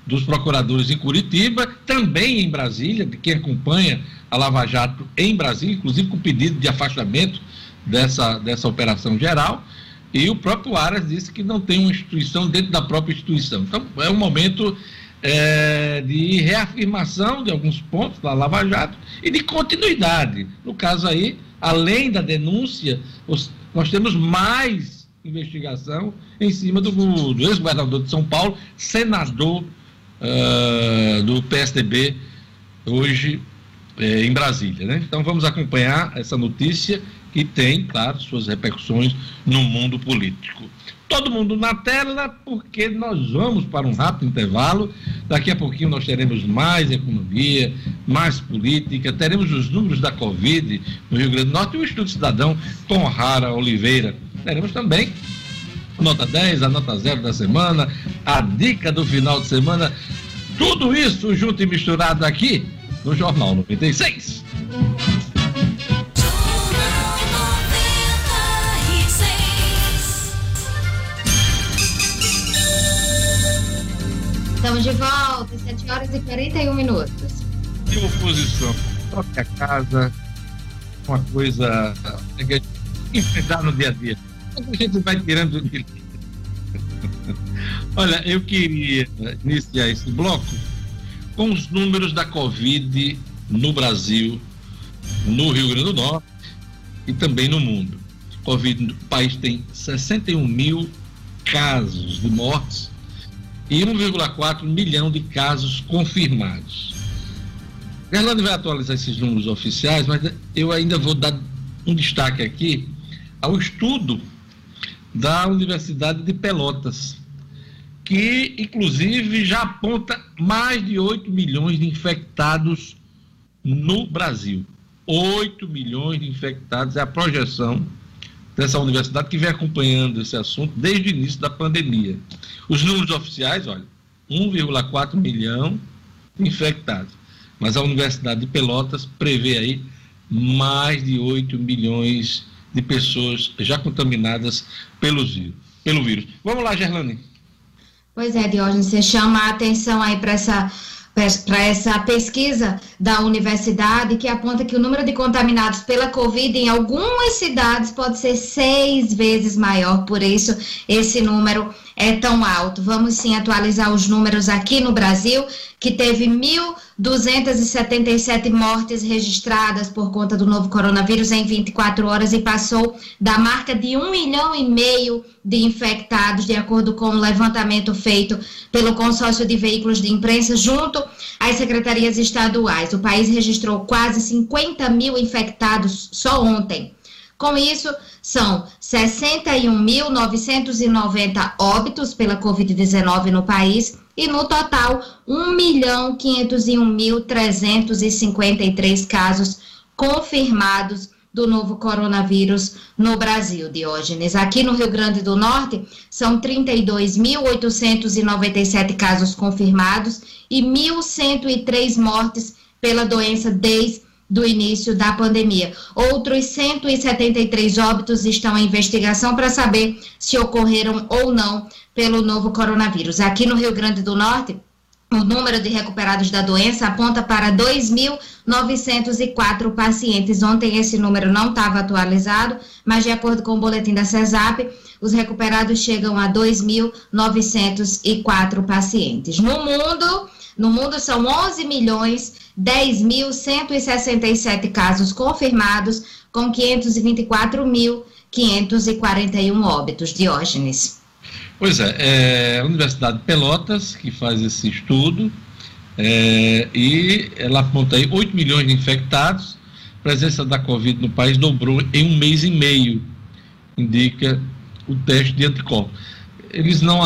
dos procuradores em Curitiba, também em Brasília, de quem acompanha a Lava Jato em Brasília, inclusive com pedido de afastamento dessa, dessa operação geral. E o próprio Aras disse que não tem uma instituição dentro da própria instituição. Então, é um momento é, de reafirmação de alguns pontos da Lava Jato e de continuidade. No caso aí, além da denúncia, nós temos mais investigação em cima do, do ex-governador de São Paulo, senador uh, do PSDB, hoje é, em Brasília. Né? Então vamos acompanhar essa notícia que tem, claro, suas repercussões no mundo político. Todo mundo na tela, porque nós vamos para um rápido intervalo. Daqui a pouquinho nós teremos mais economia, mais política, teremos os números da Covid no Rio Grande do Norte e o Estudo Cidadão com Rara Oliveira. Teremos também nota 10, a nota 0 da semana, a dica do final de semana. Tudo isso junto e misturado aqui no Jornal 96. Estamos de volta, 7 horas e 41 minutos. E oposição? Troque a casa, uma coisa que enfrentar no dia a dia. A gente vai tirando de Olha, eu queria iniciar esse bloco com os números da Covid no Brasil, no Rio Grande do Norte e também no mundo. Covid, o país tem 61 mil casos de mortes e 1,4 milhão de casos confirmados. Gerlane vai atualizar esses números oficiais, mas eu ainda vou dar um destaque aqui ao estudo da Universidade de Pelotas, que inclusive já aponta mais de 8 milhões de infectados no Brasil. 8 milhões de infectados é a projeção dessa universidade que vem acompanhando esse assunto desde o início da pandemia. Os números oficiais, olha, 1,4 milhão infectados. Mas a Universidade de Pelotas prevê aí mais de 8 milhões de pessoas já contaminadas pelos, pelo vírus. Vamos lá, Gerlane. Pois é, Diógenes, você chama a atenção aí para essa para essa pesquisa da universidade que aponta que o número de contaminados pela Covid em algumas cidades pode ser seis vezes maior, por isso esse número é tão alto. Vamos sim atualizar os números aqui no Brasil, que teve 1.277 mortes registradas por conta do novo coronavírus em 24 horas e passou da marca de um milhão e meio de infectados, de acordo com o levantamento feito pelo consórcio de veículos de imprensa junto às secretarias estaduais. O país registrou quase 50 mil infectados só ontem. Com isso, são 61.990 óbitos pela Covid-19 no país e, no total, 1.501.353 casos confirmados do novo coronavírus no Brasil, Diógenes. Aqui no Rio Grande do Norte, são 32.897 casos confirmados e 1.103 mortes pela doença desde do início da pandemia. Outros 173 óbitos estão em investigação para saber se ocorreram ou não pelo novo coronavírus. Aqui no Rio Grande do Norte, o número de recuperados da doença aponta para 2.904 pacientes. Ontem esse número não estava atualizado, mas de acordo com o boletim da CESAP, os recuperados chegam a 2.904 pacientes. No mundo, no mundo são 11 milhões 10.167 casos confirmados, com 524.541 óbitos. Diógenes. Pois é, é a Universidade de Pelotas que faz esse estudo é, e ela aponta aí 8 milhões de infectados, a presença da Covid no país dobrou em um mês e meio, indica o teste de anticorpos. Eles não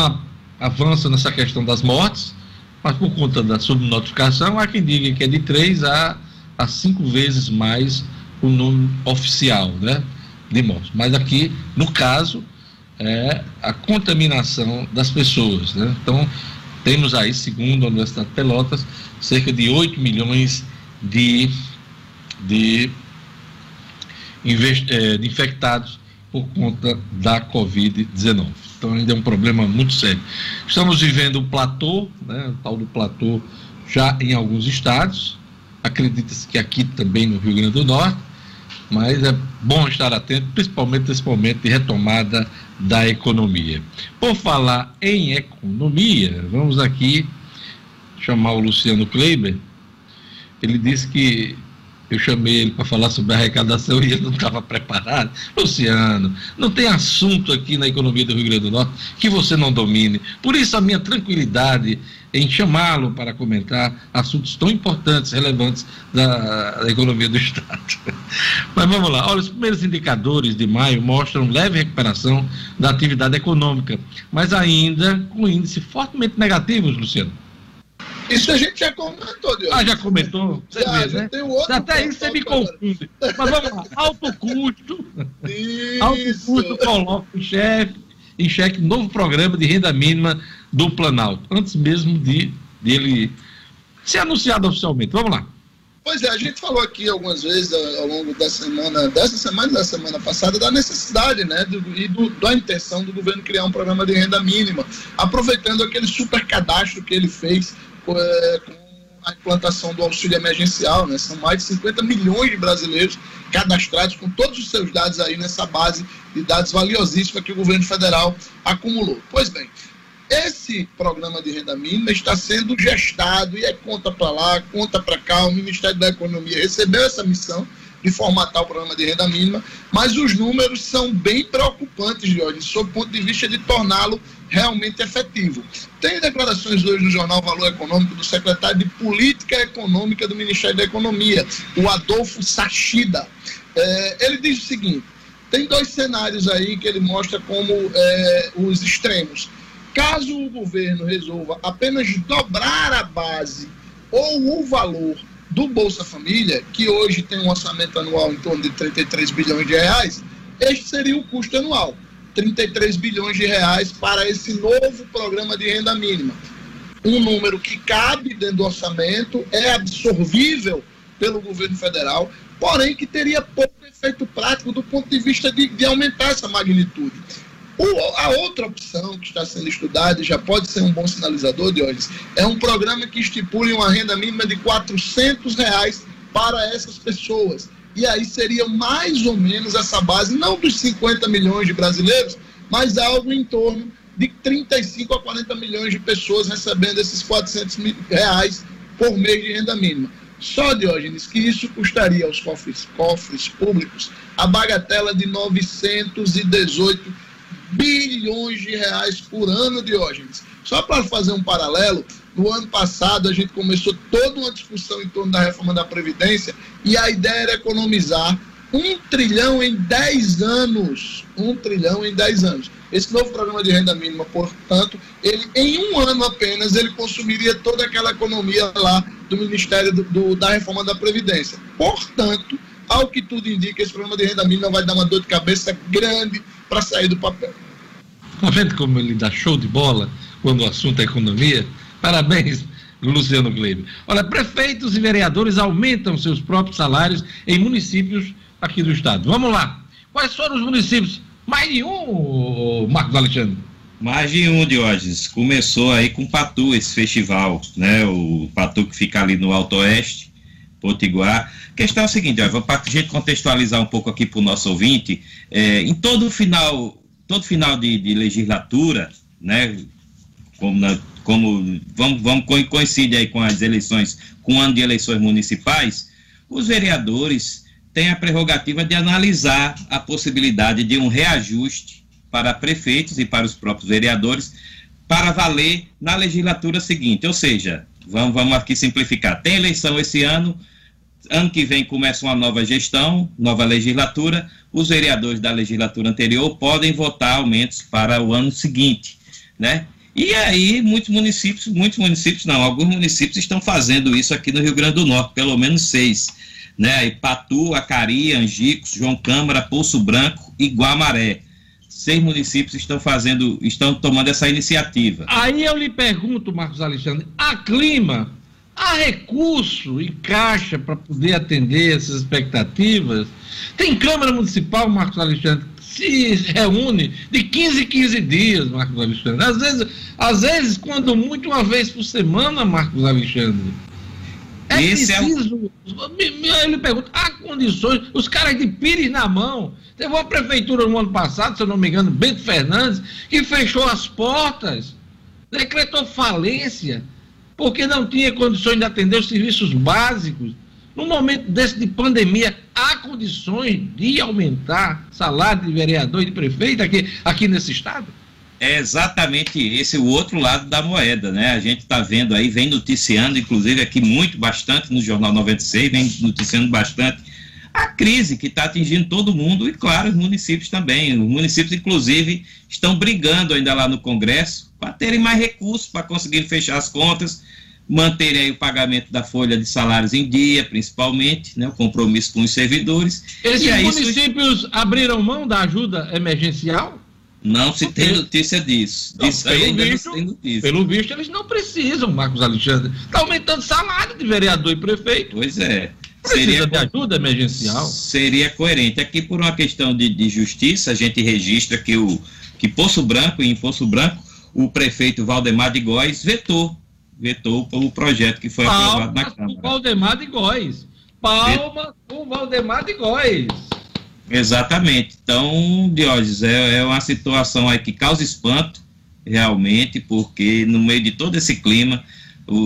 avançam nessa questão das mortes, mas por conta da subnotificação, há quem diga que é de três a, a cinco vezes mais o número oficial né, de mortes. Mas aqui, no caso, é a contaminação das pessoas. Né? Então, temos aí, segundo a Universidade de Pelotas, cerca de 8 milhões de, de, é, de infectados por conta da Covid-19. Então ainda é um problema muito sério. Estamos vivendo o platô, né, o tal do platô já em alguns estados, acredita-se que aqui também no Rio Grande do Norte, mas é bom estar atento, principalmente nesse momento de retomada da economia. Por falar em economia, vamos aqui chamar o Luciano Kleiber. Ele disse que eu chamei ele para falar sobre arrecadação e ele não estava preparado. Luciano, não tem assunto aqui na economia do Rio Grande do Norte que você não domine. Por isso a minha tranquilidade em chamá-lo para comentar assuntos tão importantes, relevantes da, da, economia do Estado. Mas vamos lá. Olha, os primeiros indicadores de maio mostram leve recuperação da atividade econômica, mas ainda com índices fortemente negativos, Luciano. Isso a gente já comentou, Deus. Ah, já comentou? Você já, vê, né? Tem outro Até isso você me confunde. Mas vamos lá. Alto custo. Isso. Alto custo coloca o chefe em xeque novo programa de renda mínima do Planalto, antes mesmo de dele ser anunciado oficialmente. Vamos lá. Pois é, a gente falou aqui algumas vezes ao longo da semana, dessa semana e da semana passada, da necessidade né, do, e do, da intenção do governo criar um programa de renda mínima, aproveitando aquele super cadastro que ele fez é, com a implantação do auxílio emergencial, né? São mais de 50 milhões de brasileiros cadastrados com todos os seus dados aí nessa base de dados valiosíssima que o governo federal acumulou. Pois bem, esse programa de renda mínima está sendo gestado e é conta para lá, conta para cá. O Ministério da Economia recebeu essa missão de formatar o programa de renda mínima, mas os números são bem preocupantes, Jorge, sob o ponto de vista de torná-lo realmente efetivo. Tem declarações hoje no jornal Valor Econômico do secretário de Política Econômica do Ministério da Economia, o Adolfo Sachida. É, ele diz o seguinte: tem dois cenários aí que ele mostra como é, os extremos. Caso o governo resolva apenas dobrar a base ou o valor do Bolsa Família, que hoje tem um orçamento anual em torno de 33 bilhões de reais, este seria o custo anual. 33 bilhões de reais para esse novo programa de renda mínima. Um número que cabe dentro do orçamento, é absorvível pelo governo federal, porém que teria pouco efeito prático do ponto de vista de, de aumentar essa magnitude. O, a outra opção que está sendo estudada, e já pode ser um bom sinalizador, Diogenes, é um programa que estipule uma renda mínima de 400 reais para essas pessoas. E aí seria mais ou menos essa base, não dos 50 milhões de brasileiros, mas algo em torno de 35 a 40 milhões de pessoas recebendo esses 400 mil reais por mês de renda mínima. Só, Diógenes, que isso custaria aos cofres, cofres públicos a bagatela de 918 bilhões de reais por ano, Diógenes. Só para fazer um paralelo, no ano passado a gente começou toda uma discussão em torno da reforma da Previdência e a ideia era economizar um trilhão em 10 anos. Um trilhão em 10 anos. Esse novo programa de renda mínima, portanto, ele em um ano apenas ele consumiria toda aquela economia lá do Ministério do, do, da Reforma da Previdência. Portanto, ao que tudo indica, esse programa de renda mínima vai dar uma dor de cabeça grande para sair do papel. Está vendo como ele dá show de bola quando o assunto é economia? Parabéns, Luciano Gleib. Olha, prefeitos e vereadores aumentam seus próprios salários em municípios aqui do estado. Vamos lá. Quais foram os municípios? Mais de um, Marcos Alexandre? Mais de um, Diógenes. Começou aí com Patu, esse festival, né? O Patu que fica ali no Alto Oeste, Potiguar. A questão é o seguinte, para a gente contextualizar um pouco aqui para o nosso ouvinte, é, em todo final, todo final de, de legislatura, né? Como, na, como vamos, vamos coincide aí com as eleições, com o ano de eleições municipais, os vereadores têm a prerrogativa de analisar a possibilidade de um reajuste para prefeitos e para os próprios vereadores para valer na legislatura seguinte. Ou seja, vamos, vamos aqui simplificar. Tem eleição esse ano, ano que vem começa uma nova gestão, nova legislatura. Os vereadores da legislatura anterior podem votar aumentos para o ano seguinte, né? E aí, muitos municípios, muitos municípios, não, alguns municípios estão fazendo isso aqui no Rio Grande do Norte, pelo menos seis. Né? Patu, Acari, Angicos, João Câmara, Poço Branco e Guamaré. Seis municípios estão fazendo, estão tomando essa iniciativa. Aí eu lhe pergunto, Marcos Alexandre, a clima, há recurso e caixa para poder atender essas expectativas? Tem Câmara Municipal, Marcos Alexandre, se reúne de 15 em 15 dias, Marcos Alexandre. Às vezes, às vezes, quando muito, uma vez por semana, Marcos Alexandre. É Esse preciso. É. Ele pergunta: há condições? Os caras de pires na mão. Teve uma prefeitura no ano passado, se eu não me engano, Bento Fernandes, que fechou as portas, decretou falência, porque não tinha condições de atender os serviços básicos. No momento desse de pandemia, há condições de aumentar salário de vereador e de prefeito aqui, aqui nesse estado? É exatamente esse o outro lado da moeda, né? A gente está vendo aí, vem noticiando, inclusive aqui muito, bastante no Jornal 96, vem noticiando bastante a crise que está atingindo todo mundo e, claro, os municípios também. Os municípios, inclusive, estão brigando ainda lá no Congresso para terem mais recursos para conseguir fechar as contas manterem aí o pagamento da folha de salários em dia, principalmente, né, o compromisso com os servidores. Esses municípios isso... abriram mão da ajuda emergencial? Não se tem notícia disso. Não, disso pelo, visto, pelo visto, eles não precisam, Marcos Alexandre. Está aumentando salário de vereador e prefeito. Pois é. Precisa seria, de ajuda emergencial? Seria coerente. Aqui, por uma questão de, de justiça, a gente registra que, o, que Poço Branco, em Poço Branco, o prefeito Valdemar de Góes vetou vetou o projeto que foi Palmas aprovado na Câmara. Com Valdemar de Góes. Palmas com Valdemar de Góes. Exatamente. Então, Diógenes, é, é uma situação aí que causa espanto, realmente, porque no meio de todo esse clima,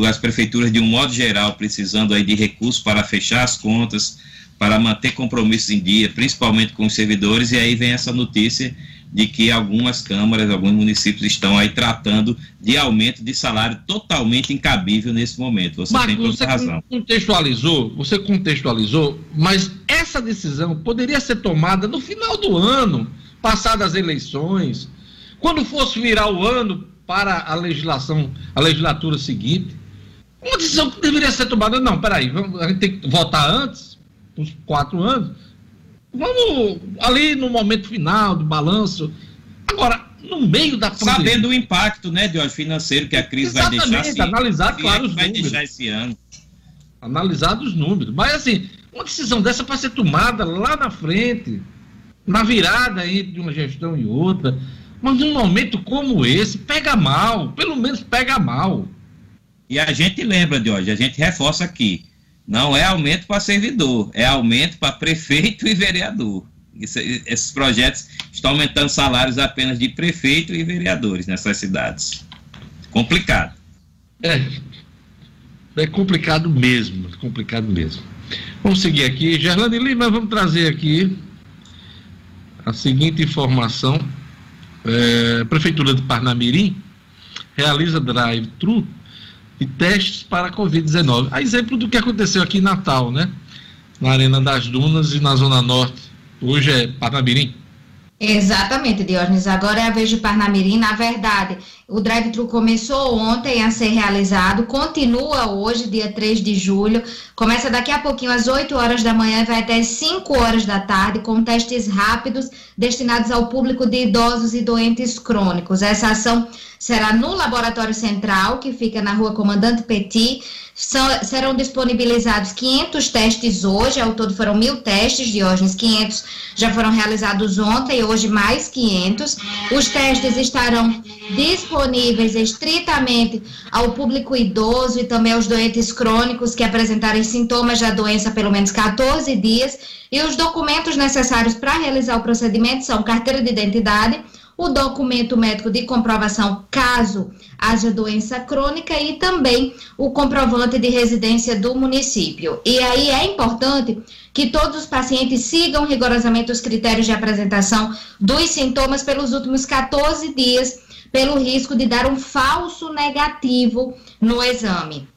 as prefeituras, de um modo geral, precisando aí de recursos para fechar as contas, para manter compromissos em dia, principalmente com os servidores, e aí vem essa notícia de que algumas câmaras, alguns municípios estão aí tratando de aumento de salário totalmente incabível nesse momento. Você Marcos, tem toda você razão. contextualizou, você contextualizou, mas essa decisão poderia ser tomada no final do ano, passadas as eleições, quando fosse virar o ano para a legislação, a legislatura seguinte. Uma decisão que deveria ser tomada, não, peraí, vamos, a gente tem que votar antes, uns quatro anos, vamos ali no momento final do balanço. Agora, no meio da pandemia. Sabendo o impacto, né, de financeiro que a crise Exatamente, vai deixar. Assim, analisar, claro, os vai números. deixar esse ano. Analisar os números. Mas, assim, uma decisão dessa para ser tomada lá na frente, na virada entre uma gestão e outra. Mas num momento como esse, pega mal, pelo menos pega mal. E a gente lembra, de hoje, a gente reforça aqui. Não é aumento para servidor, é aumento para prefeito e vereador. Isso, esses projetos estão aumentando salários apenas de prefeito e vereadores nessas cidades. Complicado. É, é complicado mesmo, complicado mesmo. Vamos seguir aqui. Gerlane Lima, vamos trazer aqui a seguinte informação. É, Prefeitura de Parnamirim realiza drive-thru de testes para a Covid-19. A exemplo do que aconteceu aqui em Natal, né? Na Arena das Dunas e na Zona Norte. Hoje é Parnamirim. Exatamente, Diógenes. Agora é a vez de Parnamirim. Na verdade, o drive-thru começou ontem a ser realizado, continua hoje, dia 3 de julho. Começa daqui a pouquinho, às 8 horas da manhã, e vai até 5 horas da tarde, com testes rápidos destinados ao público de idosos e doentes crônicos. Essa ação será no Laboratório Central, que fica na rua Comandante Petit. São, serão disponibilizados 500 testes hoje, ao todo foram mil testes, Diógenes, 500 já foram realizados ontem, hoje mais 500. Os testes estarão disponíveis estritamente ao público idoso e também aos doentes crônicos que apresentarem sintomas da doença pelo menos 14 dias. E os documentos necessários para realizar o procedimento são carteira de identidade, o documento médico de comprovação caso haja doença crônica e também o comprovante de residência do município. E aí é importante que todos os pacientes sigam rigorosamente os critérios de apresentação dos sintomas pelos últimos 14 dias, pelo risco de dar um falso negativo no exame.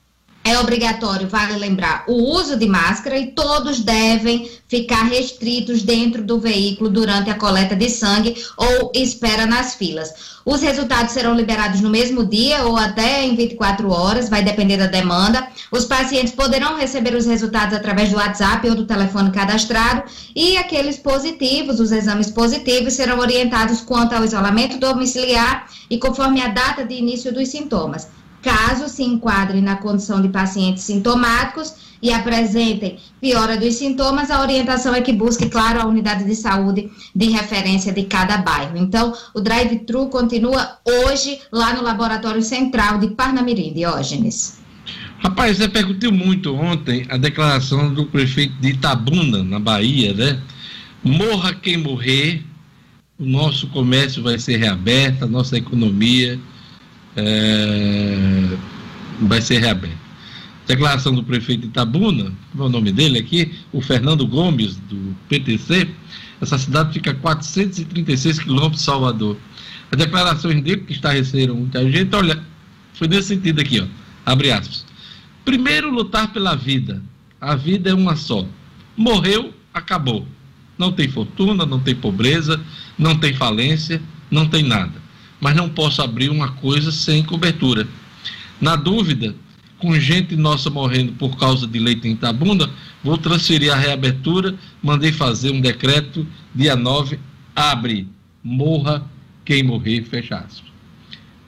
É obrigatório, vale lembrar, o uso de máscara e todos devem ficar restritos dentro do veículo durante a coleta de sangue ou espera nas filas. Os resultados serão liberados no mesmo dia ou até em 24 horas, vai depender da demanda. Os pacientes poderão receber os resultados através do WhatsApp ou do telefone cadastrado e aqueles positivos, os exames positivos, serão orientados quanto ao isolamento domiciliar e conforme a data de início dos sintomas. Caso se enquadre na condição de pacientes sintomáticos e apresentem piora dos sintomas, a orientação é que busque, claro, a unidade de saúde de referência de cada bairro. Então, o drive-thru continua hoje lá no Laboratório Central de Parnamirim, Diógenes. Rapaz, você perguntou muito ontem a declaração do prefeito de Itabuna, na Bahia, né? Morra quem morrer, o nosso comércio vai ser reaberto, a nossa economia é, vai ser reaberto. Declaração do prefeito Itabuna, como é o nome dele aqui, o Fernando Gomes, do PTC, essa cidade fica a 436 quilômetros de Salvador. As declarações dele, que estarreceram muita gente, olha, foi nesse sentido aqui, ó, abre aspas. Primeiro, lutar pela vida. A vida é uma só. Morreu, acabou. Não tem fortuna, não tem pobreza, não tem falência, não tem nada mas não posso abrir uma coisa sem cobertura. Na dúvida, com gente nossa morrendo por causa de leite em Itabunda, vou transferir a reabertura, mandei fazer um decreto, dia 9, abre, morra quem morrer, fecha aspas.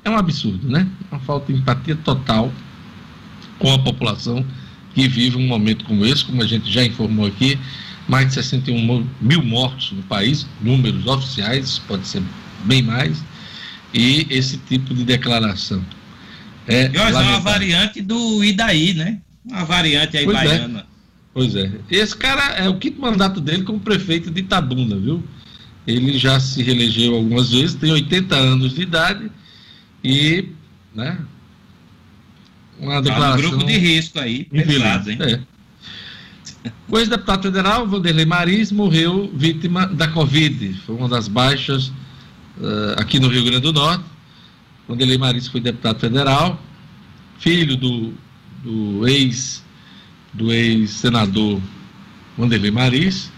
É um absurdo, né? Uma falta de empatia total com a população que vive um momento como esse, como a gente já informou aqui, mais de 61 mil mortos no país, números oficiais, pode ser bem mais, e esse tipo de declaração. É, e hoje é uma variante do Idaí, né? Uma variante aí pois é. baiana. É. Pois é. Esse cara é o quinto mandato dele como prefeito de Itabuna, viu? Ele já se reelegeu algumas vezes, tem 80 anos de idade e, né? Uma declaração. Tá um grupo de risco aí, pesado, hein? É. O ex-deputado federal, Vanderlei Maris, morreu vítima da Covid. Foi uma das baixas uh, aqui no Rio Grande do Norte. Vanderlei Maris foi deputado federal, filho do, do ex do ex-senador Vanderlei Maris,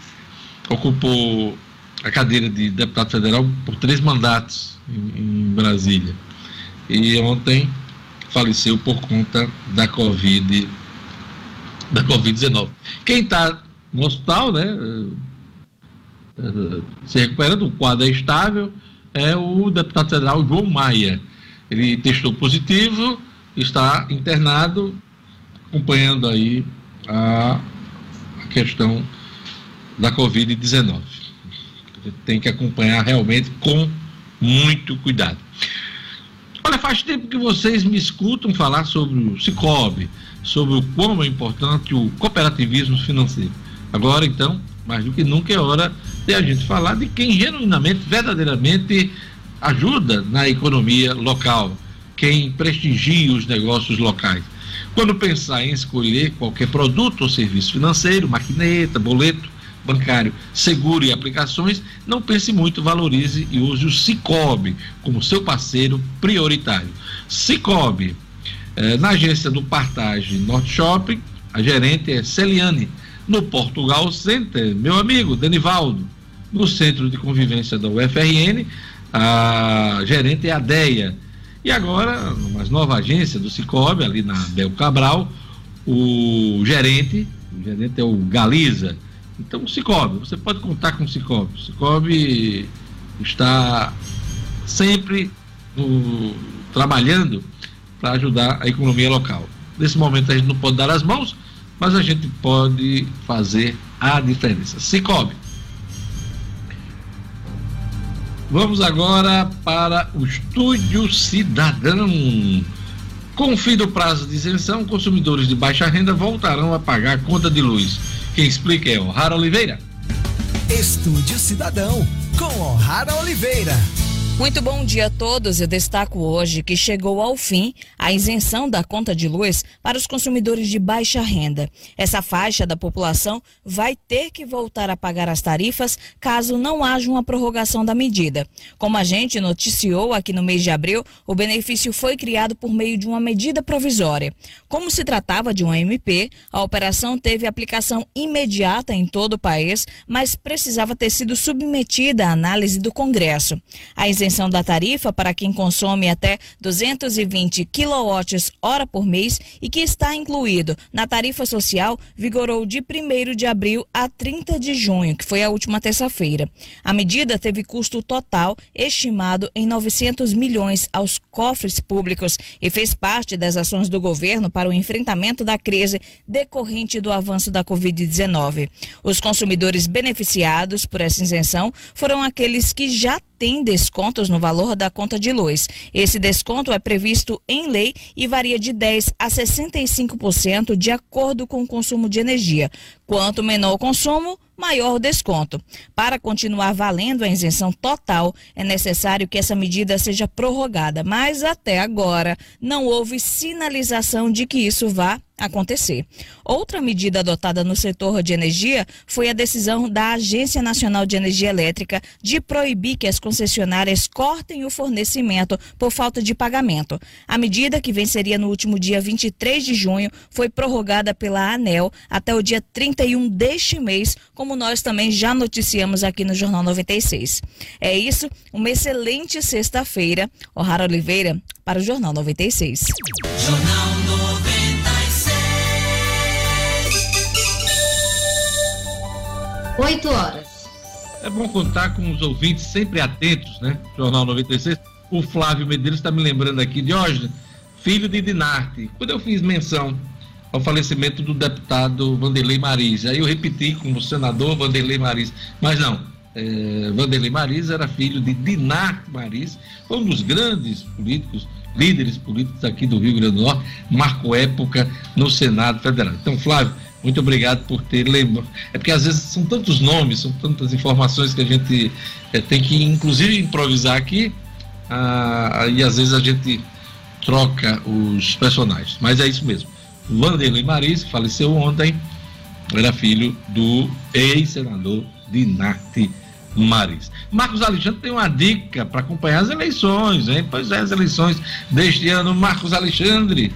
ocupou a cadeira de deputado federal por três mandatos em, em Brasília. E ontem faleceu por conta da Covid da Covid-19. Quem está no hospital, né, eh, eh, se recuperando, o quadro é estável, é o deputado federal João Maia. Ele testou positivo, está internado, acompanhando aí a, questão da Covid-19. Tem que acompanhar realmente com muito cuidado. Olha, faz tempo que vocês me escutam falar sobre o Cicobi, sobre o como é importante o cooperativismo financeiro. Agora, então, mais do que nunca é hora de a gente falar de quem genuinamente, verdadeiramente ajuda na economia local, quem prestigia os negócios locais. Quando pensar em escolher qualquer produto ou serviço financeiro, maquineta, boleto bancário, seguro e aplicações, não pense muito, valorize e use o Cicobi como seu parceiro prioritário. Cicobi, eh, na agência do Partage Norte Shopping, a gerente é Celiane. No Portugal Center, meu amigo Danivaldo. No Centro de Convivência da UFRN, a gerente é a Deia. E agora, numa nova agência do Cicobi, ali na Bel Cabral, o gerente, o gerente é o Galiza. Então, o Cicobi, você pode contar com o Cicobi. O Cicobi está sempre no, trabalhando para ajudar a economia local. Nesse momento a gente não pode dar as mãos, mas a gente pode fazer a diferença. Cicobi. Vamos agora para o Estúdio Cidadão. Com o fim do prazo de isenção, consumidores de baixa renda voltarão a pagar a conta de luz. Quem explica é o Rara Oliveira. Estúdio Cidadão, com O'Hara Oliveira. Muito bom dia a todos. Eu destaco hoje que chegou ao fim a isenção da conta de luz para os consumidores de baixa renda. Essa faixa da população vai ter que voltar a pagar as tarifas caso não haja uma prorrogação da medida. Como a gente noticiou aqui no mês de abril, o benefício foi criado por meio de uma medida provisória. Como se tratava de um MP, a operação teve aplicação imediata em todo o país, mas precisava ter sido submetida à análise do Congresso. A isenção isenção da tarifa para quem consome até 220 kWh por mês e que está incluído na tarifa social vigorou de 1 de abril a 30 de junho, que foi a última terça-feira. A medida teve custo total estimado em 900 milhões aos cofres públicos e fez parte das ações do governo para o enfrentamento da crise decorrente do avanço da Covid-19. Os consumidores beneficiados por essa isenção foram aqueles que já tem descontos no valor da conta de luz. Esse desconto é previsto em lei e varia de 10 a 65% de acordo com o consumo de energia. Quanto menor o consumo, maior o desconto. Para continuar valendo a isenção total, é necessário que essa medida seja prorrogada, mas até agora não houve sinalização de que isso vá acontecer. Outra medida adotada no setor de energia foi a decisão da Agência Nacional de Energia Elétrica de proibir que as concessionárias cortem o fornecimento por falta de pagamento. A medida, que venceria no último dia 23 de junho, foi prorrogada pela ANEL até o dia 31 deste mês, como nós também já noticiamos aqui no Jornal 96. É isso, uma excelente sexta-feira. O'Hara Oliveira para o Jornal 96. Jornal 8 horas. É bom contar com os ouvintes sempre atentos, né? Jornal 96. O Flávio Medeiros está me lembrando aqui de hoje, filho de Dinarte. Quando eu fiz menção ao falecimento do deputado Vanderlei Maris, aí eu repeti como senador Vanderlei Maris, mas não. É, Vanderlei Maris era filho de Dinarte Maris, um dos grandes políticos, líderes políticos aqui do Rio Grande do Norte, marcou época no Senado Federal. Então, Flávio, muito obrigado por ter lembrado. É porque às vezes são tantos nomes, são tantas informações que a gente é, tem que, inclusive, improvisar aqui, ah, e às vezes a gente troca os personagens. Mas é isso mesmo. Vanderlei Maris, que faleceu ontem, era filho do ex-senador Dinarte Maris. Marcos Alexandre tem uma dica para acompanhar as eleições, hein? Pois é, as eleições deste ano. Marcos Alexandre.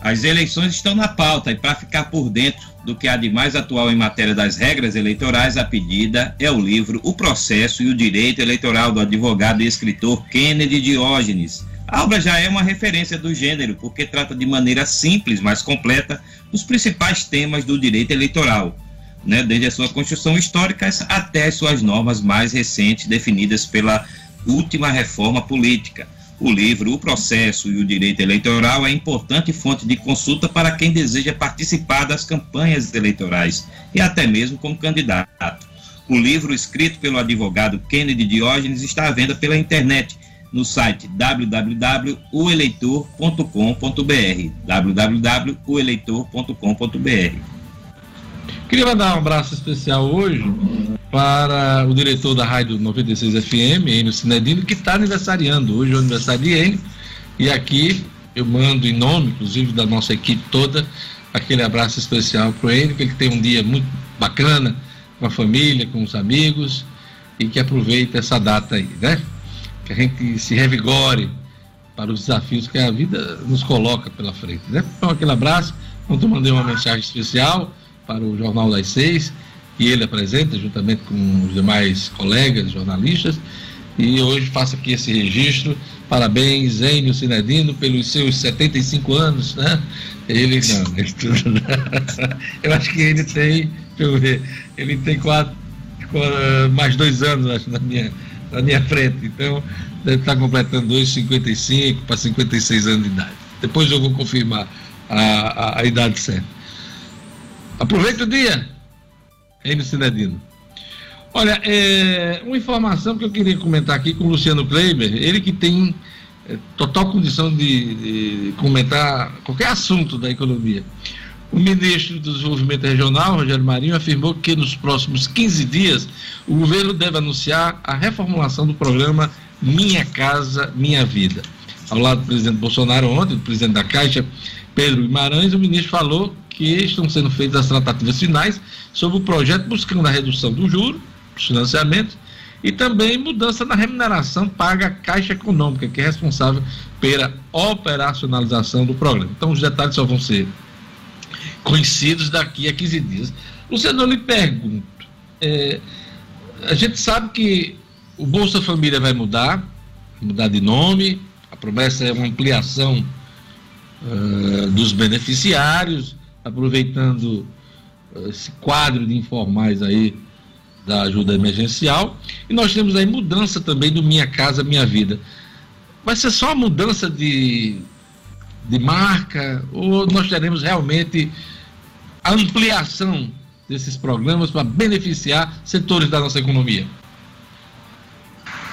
As eleições estão na pauta e para ficar por dentro do que há de mais atual em matéria das regras eleitorais, a pedida é o livro O Processo e o Direito Eleitoral do advogado e escritor Kennedy Diógenes. A obra já é uma referência do gênero, porque trata de maneira simples, mas completa, os principais temas do direito eleitoral, né, desde a sua construção histórica até as suas normas mais recentes definidas pela última reforma política. O livro O Processo e o Direito Eleitoral é importante fonte de consulta para quem deseja participar das campanhas eleitorais e até mesmo como candidato. O livro, escrito pelo advogado Kennedy Diógenes, está à venda pela internet no site www.oeleitor.com.br www.oeleitor.com.br Queria mandar um abraço especial hoje para o diretor da Rádio 96 FM, Enio Sinedino, que está aniversariando. Hoje é o aniversário de Enio. E aqui eu mando em nome, inclusive, da nossa equipe toda, aquele abraço especial para o Enio, que ele tem um dia muito bacana com a família, com os amigos, e que aproveite essa data aí, né? Que a gente se revigore para os desafios que a vida nos coloca pela frente, né? Então, aquele abraço. Ontem mandei uma mensagem especial para o Jornal das Seis, que ele apresenta juntamente com os demais colegas jornalistas. E hoje faço aqui esse registro. Parabéns, Enio Sinedino, pelos seus 75 anos, né? Ele não, ele tudo, eu acho que ele tem, deixa eu ver, ele tem quatro, mais dois anos acho, na minha, na minha frente. Então, deve estar completando dois, 55 para 56 anos de idade. Depois eu vou confirmar a, a, a idade certa. Aproveita o dia, Enio Sinedino. Olha, é, uma informação que eu queria comentar aqui com o Luciano Kleiber, ele que tem é, total condição de, de, comentar qualquer assunto da economia. O ministro do Desenvolvimento Regional, Rogério Marinho, afirmou que nos próximos 15 dias o governo deve anunciar a reformulação do programa Minha Casa Minha Vida. Ao lado do presidente Bolsonaro ontem, do presidente da Caixa, Pedro Guimarães, o ministro falou que estão sendo feitas as tratativas finais sobre o projeto buscando a redução do juro, dos financiamentos, e também mudança na remuneração paga à Caixa Econômica, que é responsável pela operacionalização do programa. Então, os detalhes só vão ser conhecidos daqui a 15 dias. Luciano, eu lhe pergunto: é, a gente sabe que o Bolsa Família vai mudar, mudar de nome, a promessa é uma ampliação uh, dos beneficiários, aproveitando eh, esse quadro de informais aí da ajuda emergencial. E nós temos aí mudança também do Minha Casa Minha Vida. Vai ser só mudança de, de marca ou nós teremos realmente a ampliação desses programas para beneficiar setores da nossa economia?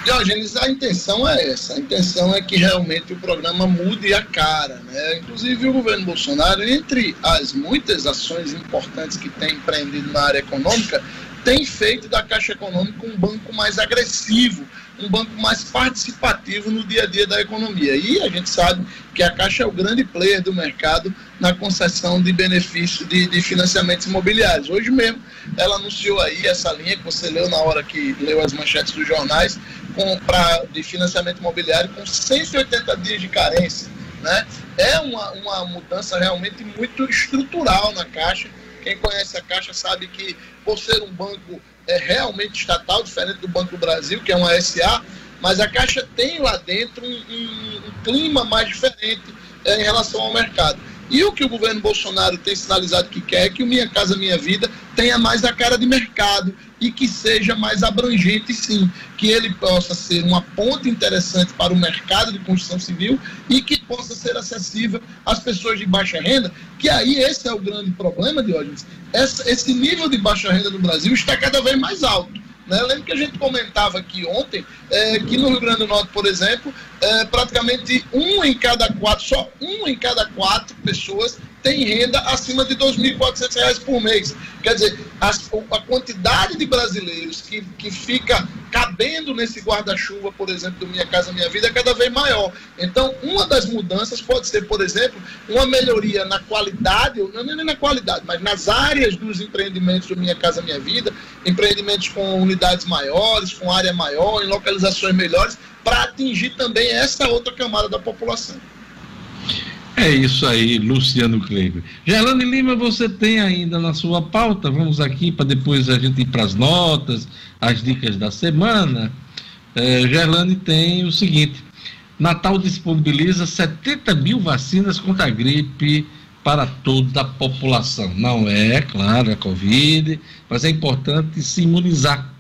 Diógenes, a intenção é essa. A intenção é que realmente o programa mude a cara. Né? Inclusive, o governo Bolsonaro, entre as muitas ações importantes que tem empreendido na área econômica, tem feito da Caixa Econômica um banco mais agressivo, um banco mais participativo no dia a dia da economia. E a gente sabe que a Caixa é o grande player do mercado na concessão de benefícios de, de financiamentos imobiliários. Hoje mesmo, ela anunciou aí essa linha que você leu na hora que leu as manchetes dos jornais, com, pra, de financiamento imobiliário com 180 dias de carência. Né? É uma, uma mudança realmente muito estrutural na Caixa. Quem conhece a Caixa sabe que, por ser um banco é, realmente estatal, diferente do Banco do Brasil, que é uma SA, mas a Caixa tem lá dentro um, um, um clima mais diferente é, em relação ao mercado. E o que o governo Bolsonaro tem sinalizado que quer é que o Minha Casa Minha Vida tenha mais a cara de mercado e que seja mais abrangente, sim. Que ele possa ser uma ponte interessante para o mercado de construção civil e que possa ser acessível às pessoas de baixa renda, que aí esse é o grande problema, Diógenes. Essa, esse nível de baixa renda no Brasil está cada vez mais alto. Né? Lembro que a gente comentava aqui ontem é, que no Rio Grande do Norte, por exemplo, é, praticamente um em cada quatro, só um em cada quatro pessoas tem renda acima de R$ 2.400 por mês. Quer dizer, a, a quantidade de brasileiros que, que fica cabendo nesse guarda-chuva, por exemplo, do Minha Casa Minha Vida, é cada vez maior. Então, uma das mudanças pode ser, por exemplo, uma melhoria na qualidade, não nem na qualidade, mas nas áreas dos empreendimentos do Minha Casa Minha Vida, empreendimentos com unidades maiores, com área maior, em localizações melhores, para atingir também essa outra camada da população. É isso aí, Luciano Kleber. Gerlane Lima, você tem ainda na sua pauta, vamos aqui para depois a gente ir para as notas, as dicas da semana. É, Gerlane tem o seguinte: Natal disponibiliza 70 mil vacinas contra a gripe para toda a população. Não é, claro, a Covid, mas é importante se imunizar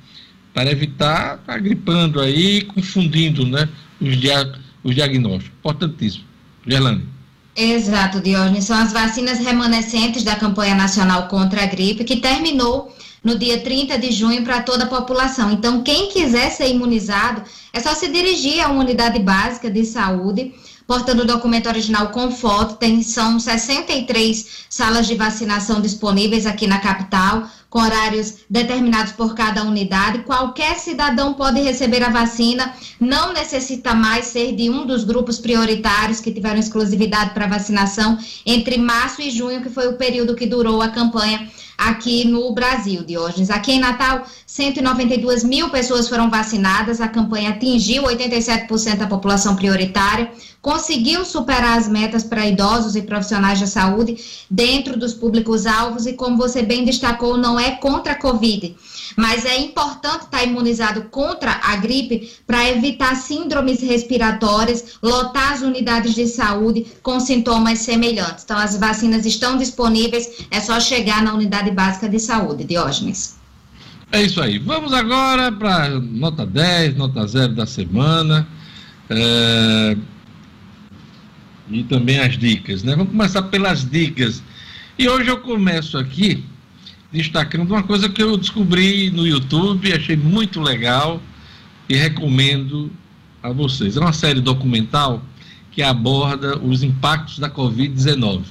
para evitar estar tá gripando aí, confundindo né, os, dia, os diagnósticos. Importantíssimo. Gerlane. Exato, Diógenes. São as vacinas remanescentes da campanha nacional contra a gripe, que terminou no dia 30 de junho para toda a população. Então, quem quiser ser imunizado, é só se dirigir a uma unidade básica de saúde, portando o documento original com foto. Tem, são 63 salas de vacinação disponíveis aqui na capital com horários determinados por cada unidade. Qualquer cidadão pode receber a vacina, não necessita mais ser de um dos grupos prioritários que tiveram exclusividade para vacinação entre março e junho, que foi o período que durou a campanha aqui no Brasil, Diógenes. Aqui em Natal, 192 mil pessoas foram vacinadas, a campanha atingiu 87% da população prioritária, conseguiu superar as metas para idosos e profissionais da saúde dentro dos públicos-alvos e, como você bem destacou, não é contra a Covid, mas é importante estar imunizado contra a gripe para evitar síndromes respiratórias, lotar as unidades de saúde com sintomas semelhantes. Então, as vacinas estão disponíveis, é só chegar na unidade básica de saúde, Diógenes. É isso aí. Vamos agora para nota 10, nota 0 da semana. É... E também as dicas, né? Vamos começar pelas dicas. E hoje eu começo aqui destacando uma coisa que eu descobri no YouTube, achei muito legal e recomendo a vocês. É uma série documental que aborda os impactos da Covid-19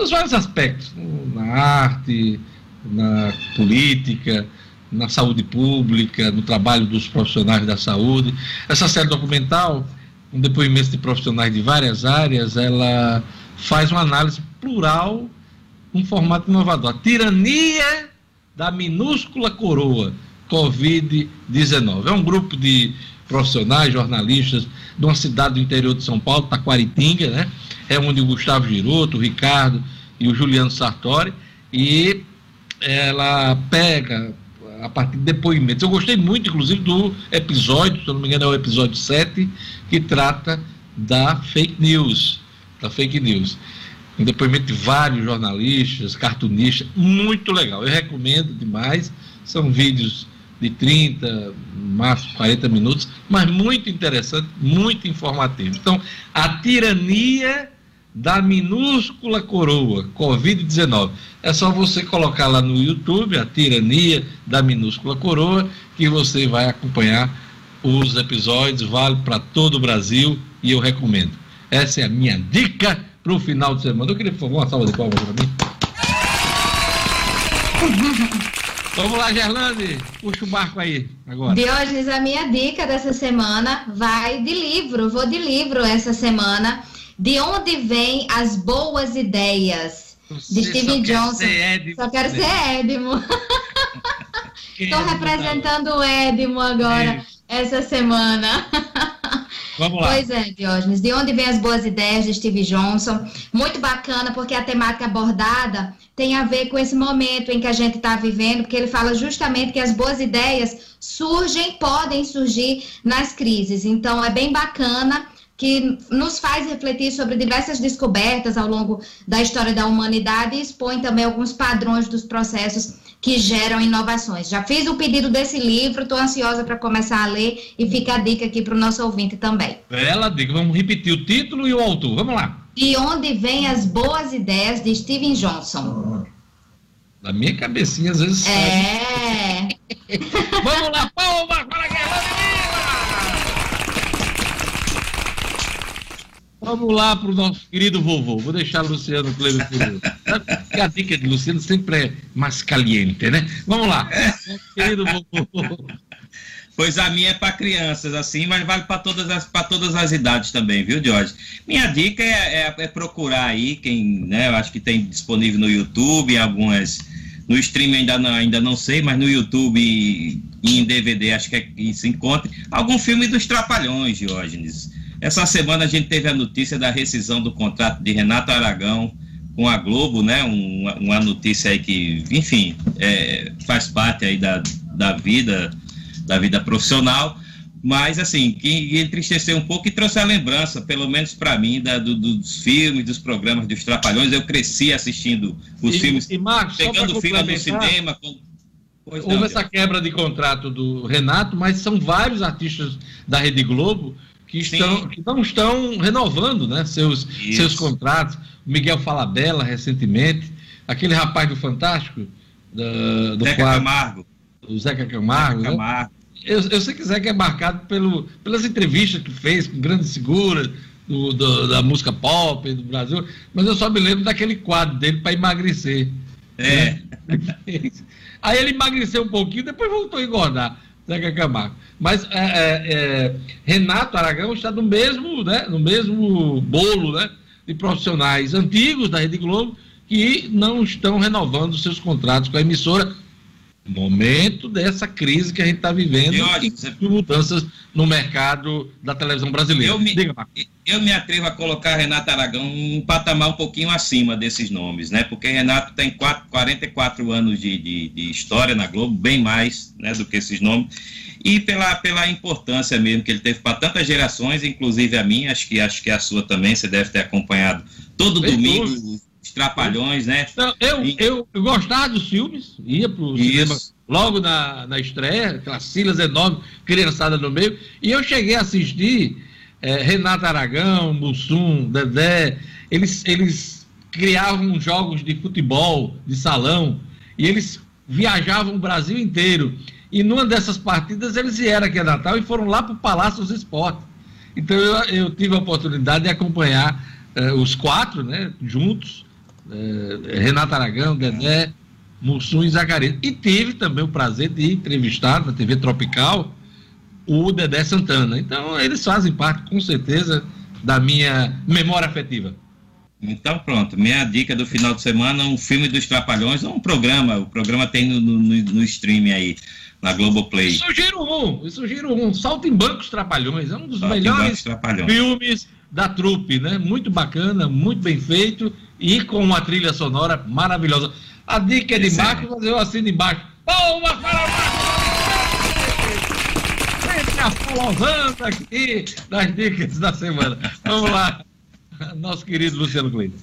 nos vários aspectos, na arte, na política, na saúde pública, no trabalho dos profissionais da saúde. Essa série documental, um depoimento de profissionais de várias áreas, ela faz uma análise plural um formato inovador. A tirania da minúscula coroa Covid-19. É um grupo de profissionais, jornalistas de uma cidade do interior de São Paulo, Taquaritinga, né? É onde o Gustavo Giroto, o Ricardo e o Juliano Sartori, e ela pega a partir de depoimentos. Eu gostei muito, inclusive, do episódio, se eu não me engano, é o episódio 7, que trata da fake news. Da fake news um depoimento de vários jornalistas, cartunistas, muito legal. Eu recomendo demais. São vídeos de 30, máximo 40 minutos, mas muito interessante, muito informativo. Então, a tirania da minúscula coroa, Covid-19. É só você colocar lá no YouTube a tirania da minúscula coroa, que você vai acompanhar os episódios, vale para todo o Brasil e eu recomendo. Essa é a minha dica para o final de semana. Eu queria, uma salva de palmas para mim. Vamos lá, Gerlande, puxa o barco aí agora. Diógenes, a minha dica dessa semana vai de livro. Vou de livro essa semana. De onde vêm as boas ideias? Você de Steve Johnson. só quero ser Edmo. Estou representando o Edmo agora. Essa semana. Vamos lá. Pois é, Diógenes. De onde vêm as boas ideias de Steve Johnson? Muito bacana, porque a temática abordada tem a ver com esse momento em que a gente está vivendo, porque ele fala justamente que as boas ideias surgem, podem surgir nas crises. Então, é bem bacana que nos faz refletir sobre diversas descobertas ao longo da história da humanidade e expõe também alguns padrões dos processos que geram inovações. Já fiz o pedido desse livro, estou ansiosa para começar a ler e fica a dica aqui para o nosso ouvinte também. Bela dica, vamos repetir o título e o autor, vamos lá. De onde vêm as boas ideias de Steven Johnson? Na minha cabecinha, às vezes. É. vamos lá, palma para a guerra Vamos lá para o nosso querido vovô. Vou deixar Luciano Cleber Porque a dica de Luciano sempre é mais caliente, né? Vamos lá. Nosso querido vovô. Pois a minha é para crianças, assim, mas vale para todas, as, todas as idades também, viu, Jorge? Minha dica é, é, é, procurar aí, quem, né, eu acho que tem disponível no YouTube, algumas. No stream ainda não, ainda não sei, mas no YouTube e em DVD acho que, é, que se encontre. Algum filme dos Trapalhões, Diógenes. Essa semana a gente teve a notícia da rescisão do contrato de Renato Aragão com a Globo, né? Uma, uma notícia aí que, enfim, é, faz parte aí da, da vida da vida profissional, mas assim, que entristeceu um pouco e trouxe a lembrança, pelo menos para mim, da, do, dos filmes, dos programas dos Trapalhões. Eu cresci assistindo os e, filmes, e Marcos, pegando filme no cinema. Com... Houve não, essa quebra de contrato do Renato, mas são vários artistas da Rede Globo que, estão, que não estão renovando né, seus, seus contratos. O Miguel Falabella, recentemente, aquele rapaz do Fantástico, da, do Zeca quadro, Camargo. O Zeca Camargo. Zeca Camargo. Né? eu, eu sei que Zeca é marcado pelo, pelas entrevistas que fez com grandes figuras do, do, da música pop do Brasil, mas eu só me lembro daquele quadro dele para emagrecer. É. Aí ele emagreceu um pouquinho, depois voltou a engordar. Zeca Camargo. Mas é, é, é, Renato Aragão está no mesmo, né, no mesmo bolo né, de profissionais antigos da Rede Globo que não estão renovando seus contratos com a emissora momento dessa crise que a gente está vivendo e de mudanças no mercado da televisão brasileira. Eu me, eu me atrevo a colocar Renato Aragão um patamar um pouquinho acima desses nomes, né? Porque Renato tem 4, 44 anos de, de, de, história na Globo, bem mais né, do que esses nomes, e pela, pela importância mesmo que ele teve para tantas gerações, inclusive a minha, acho que, acho que a sua também, você deve ter acompanhado todo Bem domingo os Trapalhões, né? Então, eu, e... eu, eu, gostava dos filmes, ia pro Isso. cinema logo na, na estreia, aquelas filas enormes, criançada no meio, e eu cheguei a assistir é, Renato Aragão, Mussum, Dedé, eles, eles criavam jogos de futebol, de salão, e eles viajavam o Brasil inteiro. E numa dessas partidas eles vieram aqui a Natal e foram lá para o Palácio dos Esportes. Então eu, eu, tive a oportunidade de acompanhar uh, os quatro, né, juntos, é, Renato Aragão, Dedé, Mussum e Zacarias. E tive também o prazer de entrevistar na TV Tropical o Dedé Santana. Então, eles fazem parte, com certeza, da minha memória afetiva. Então, pronto. Minha dica do final de semana: um filme dos Trapalhões, um programa. O programa tem no, no, no streaming aí, na Globoplay. Sugiro um, sugiro um. Salto em Bancos Trapalhões. É um dos Salto melhores filmes da trupe, né? Muito bacana, muito bem feito e com uma trilha sonora maravilhosa. A dica é de Marcos, mas eu assino embaixo. Palmas para Marcos! aqui nas dicas da semana. Vamos lá, nosso querido Luciano Cleiton.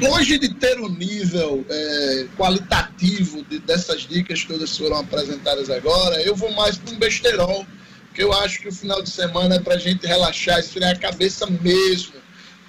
Longe de ter o um nível é, qualitativo de, dessas dicas todas que foram apresentadas agora, eu vou mais para um besterol, porque eu acho que o final de semana é para a gente relaxar, esfriar a cabeça mesmo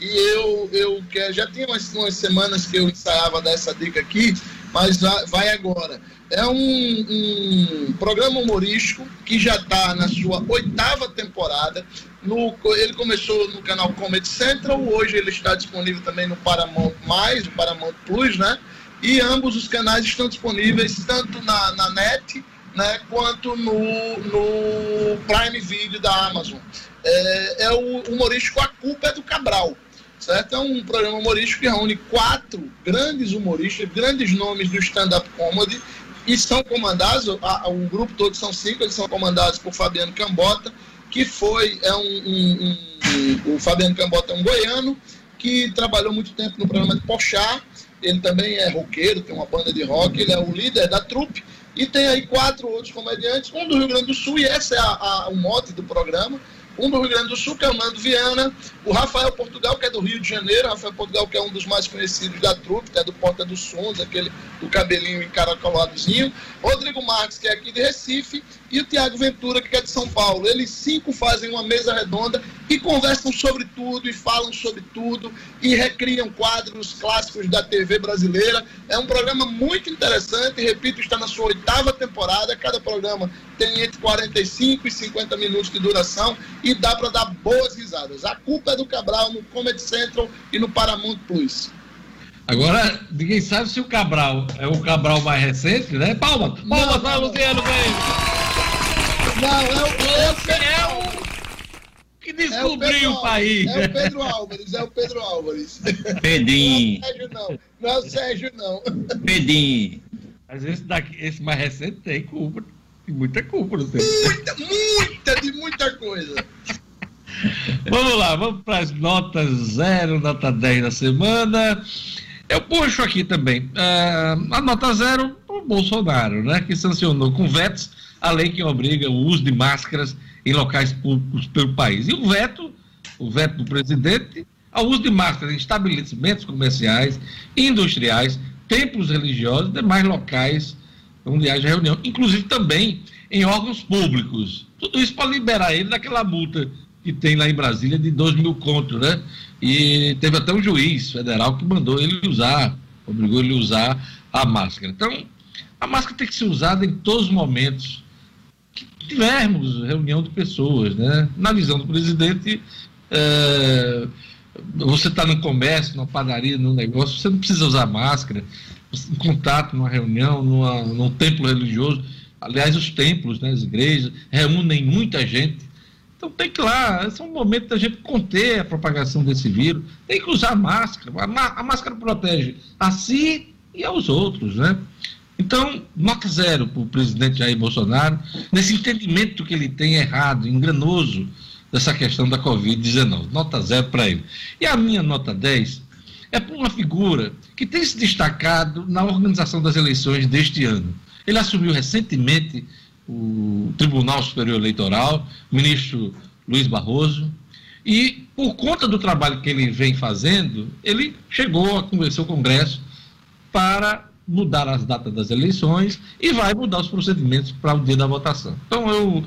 e eu, eu já tinha umas, umas semanas que eu ensaiava dessa dica aqui, mas vai agora. É um, um programa humorístico que já está na sua oitava temporada. No, ele começou no canal Comedy Central, hoje ele está disponível também no Paramount+, Mais, no Paramount Plus, né? E ambos os canais estão disponíveis tanto na, na net, né, quanto no, no Prime Video da Amazon. É, é o humorístico A Culpa é do Cabral certo? É um programa humorístico que reúne quatro grandes humoristas, grandes nomes do stand-up comedy, e são comandados, a, o grupo todo são cinco, eles são comandados por Fabiano Cambota, que foi, é um, um, um, o Fabiano Cambota é um goiano, que trabalhou muito tempo no programa de Pochá, ele também é roqueiro, tem uma banda de rock, ele é o líder da trupe, e tem aí quatro outros comediantes, um do Rio Grande do Sul, e esse é a, a, o mote do programa, um do Rio Grande do Sul, que é o Nando Viana, o Rafael Portugal, que é do Rio de Janeiro, Rafael Portugal, que é um dos mais conhecidos da trupe, que é do Porta dos Sons, aquele do cabelinho encaracoladozinho, Rodrigo Marques, que é aqui de Recife, e o Tiago Ventura, que é de São Paulo. Eles cinco fazem uma mesa redonda e conversam sobre tudo e falam sobre tudo e recriam quadros clássicos da TV brasileira. É um programa muito interessante, repito, está na sua oitava temporada. Cada programa tem entre 45 e 50 minutos de duração e dá para dar boas risadas. A culpa é do Cabral no Comedy Central e no Paramount Plus. Agora, ninguém sabe se o Cabral é o Cabral mais recente, né? Palma, palma para Luciano, vem! Não, é o, é o, é o que descobriu é o, o, país. É o Pedro Álvares, é o Pedro Álvares. Pedinho. Não é o Sérgio, não. Não é o Sérgio, não. Pedinho. Às vezes daqui, esse mais recente tem culpa, tem muita culpa, não tem? Muita, muita, de muita coisa. vamos lá, vamos para as notas 0, nota 10 da semana. Eu puxo aqui também uh, a nota zero para o Bolsonaro, né, que sancionou com vetos a lei que obriga o uso de máscaras em locais públicos pelo país. E o veto, o veto do presidente, ao uso de máscaras em estabelecimentos comerciais, industriais, templos religiosos e demais locais onde haja reunião, inclusive também em órgãos públicos. Tudo isso para liberar ele daquela multa que tem lá em Brasília de 2 mil contos, né? E teve até um juiz federal que mandou ele usar, obrigou ele a usar a máscara. Então, a máscara tem que ser usada em todos os momentos tivermos reunião de pessoas, né? Na visão do presidente, é, você está no comércio, numa padaria, num negócio, você não precisa usar máscara. Em contato, numa reunião, numa, num templo religioso. Aliás, os templos, né, as igrejas, reúnem muita gente então tem que lá, esse é um momento da gente conter a propagação desse vírus. Tem que usar máscara. A, a máscara protege a si e aos outros, né? Então, nota zero para o presidente Jair Bolsonaro, nesse entendimento que ele tem errado, enganoso, dessa questão da Covid-19. Nota zero para ele. E a minha nota 10 é para uma figura que tem se destacado na organização das eleições deste ano. Ele assumiu recentemente o Tribunal Superior Eleitoral, o ministro Luiz Barroso, e por conta do trabalho que ele vem fazendo, ele chegou a convencer o Congresso para mudar as datas das eleições e vai mudar os procedimentos para o dia da votação. Então eu,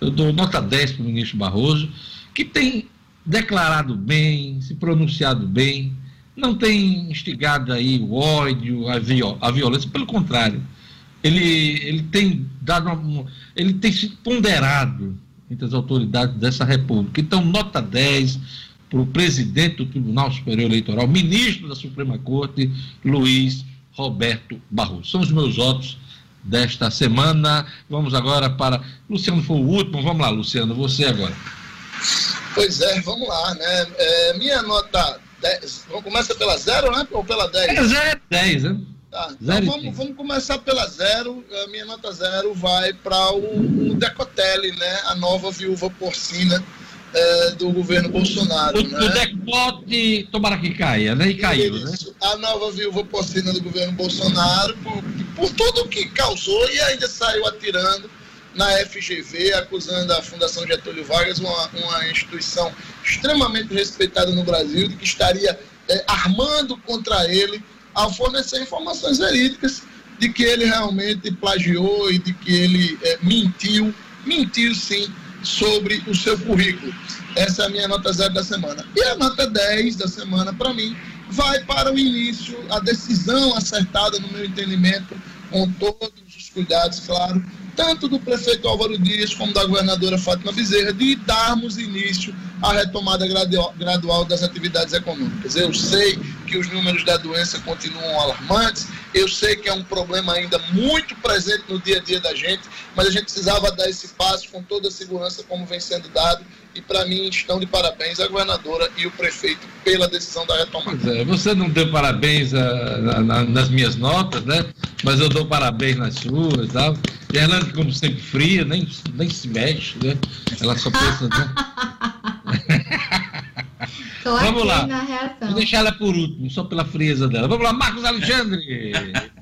eu dou nota 10 para o ministro Barroso, que tem declarado bem, se pronunciado bem, não tem instigado aí o ódio, a, viol a violência, pelo contrário, ele, ele tem dado uma, ele tem se ponderado entre as autoridades dessa república. Então, nota 10 para o presidente do Tribunal Superior Eleitoral, ministro da Suprema Corte, Luiz Roberto Barroso. São os meus votos desta semana. Vamos agora para. Luciano foi o último. Vamos lá, Luciano, você agora. Pois é, vamos lá, né? É, minha nota 10. Começa pela zero, né? Ou pela 10? É zero, 10, né? Tá, então vamos, vamos, começar pela zero. A minha nota zero vai para o, o Decotelli, né? A nova viúva porcina é, do governo Bolsonaro. O, né? o decote, tomara que caia, né? E caiu, né? Isso, né? A nova viúva porcina do governo Bolsonaro, por, por tudo que causou e ainda saiu atirando na FGV, acusando a Fundação Getúlio Vargas, uma, uma instituição extremamente respeitada no Brasil, de que estaria é, armando contra ele ao fornecer informações verídicas de que ele realmente plagiou e de que ele é, mentiu, mentiu sim, sobre o seu currículo. Essa é a minha nota zero da semana. E a nota 10 da semana, para mim, vai para o início, a decisão acertada, no meu entendimento, com todos os cuidados, claro, tanto do prefeito Álvaro Dias como da governadora Fátima Bezerra, de darmos início à retomada gradual das atividades econômicas. Eu sei que os números da doença continuam alarmantes, eu sei que é um problema ainda muito presente no dia a dia da gente, mas a gente precisava dar esse passo com toda a segurança como vem sendo dado e para mim estão de parabéns a governadora e o prefeito pela decisão da retomada. É, você não deu parabéns a, a, a, nas minhas notas, né? Mas eu dou parabéns nas suas, tá? Gerlane, como sempre, fria, nem, nem se mexe, né? Ela só pensa. Né? Vamos lá. Vou deixar ela por último, só pela frieza dela. Vamos lá, Marcos Alexandre.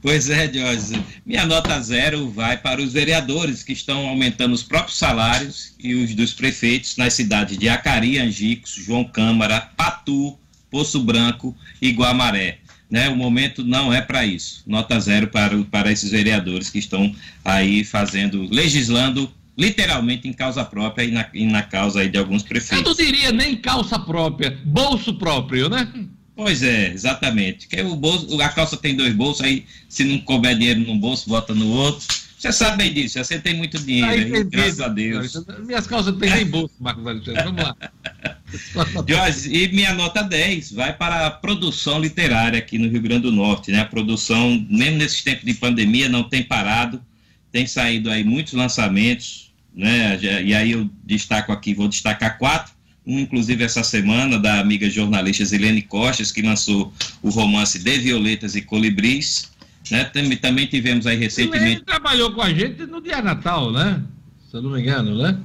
Pois é, Jorge. Minha nota zero vai para os vereadores que estão aumentando os próprios salários e os dos prefeitos nas cidades de Acari, Angicos, João Câmara, Patu, Poço Branco e Guamaré. Né? O momento não é para isso. Nota zero para, para esses vereadores que estão aí fazendo, legislando literalmente em causa própria e na, e na causa aí de alguns prefeitos. Eu não diria nem calça própria, bolso próprio, né? Pois é, exatamente. Que o bolso, a calça tem dois bolsos, aí se não couber dinheiro num bolso, bota no outro. Você sabe bem disso, você tem muito dinheiro, aí, graças a Deus. Minhas calças não tem nem bolso, Marcos Alexandre. Vamos lá. Jorge, e minha nota 10 vai para a produção literária aqui no Rio Grande do Norte, né? A produção, mesmo nesses tempos de pandemia, não tem parado, tem saído aí muitos lançamentos, né? E aí eu destaco aqui, vou destacar quatro, um inclusive essa semana, da amiga jornalista Zilene Costas, que lançou o romance De Violetas e Colibris, né? Também, também tivemos aí recentemente... Ele trabalhou com a gente no dia Natal, né? Se eu não me engano, né?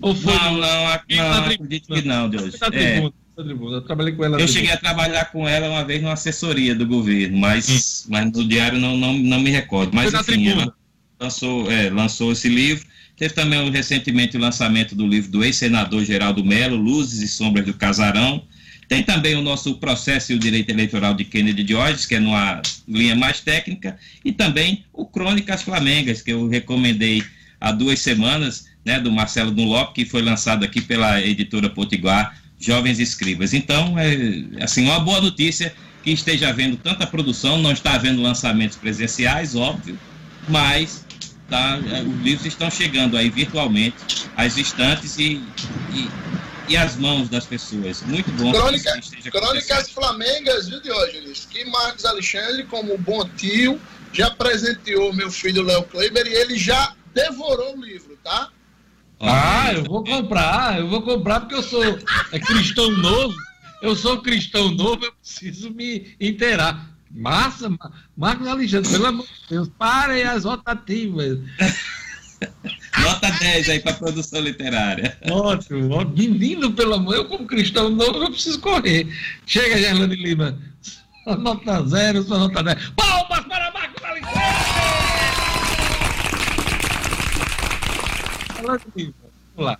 Ou foi não, no... não, não, acredito que não, Deus. É. Eu trabalhei com ela. Eu cheguei a trabalhar com ela uma vez numa assessoria do governo, mas, hum. mas no diário não, não, não me recordo. Mas enfim, ela lançou, é, lançou esse livro. Teve também recentemente o lançamento do livro do ex-senador Geraldo Melo, Luzes e Sombras do Casarão. Tem também o nosso processo e o direito eleitoral de Kennedy Diógenes, que é numa linha mais técnica, e também o Crônicas Flamengas, que eu recomendei há duas semanas, né, do Marcelo Dunlop, que foi lançado aqui pela editora Potiguar, Jovens Escribas. Então, é assim, uma boa notícia que esteja havendo tanta produção, não está havendo lançamentos presenciais, óbvio, mas tá, é, os livros estão chegando aí virtualmente às estantes e, e, e às mãos das pessoas. Muito bom. Crônica, crônicas Flamengas, viu, Diógenes? Que Marcos Alexandre, como bom tio, já presenteou meu filho Léo Kleiber e ele já devorou o livro, tá? Ah, eu vou comprar, eu vou comprar porque eu sou é, cristão novo. Eu sou cristão novo, eu preciso me inteirar. Massa, Marcos Alexandre, pelo amor de Deus, parem as rotativas. Nota 10 aí para produção literária. Ótimo, ó, menino, pelo amor, eu como cristão novo, eu preciso correr. Chega, Gerlane Lima. Nota zero, sua nota 10. Palmas para Marcos Alexandre! Vamos lá.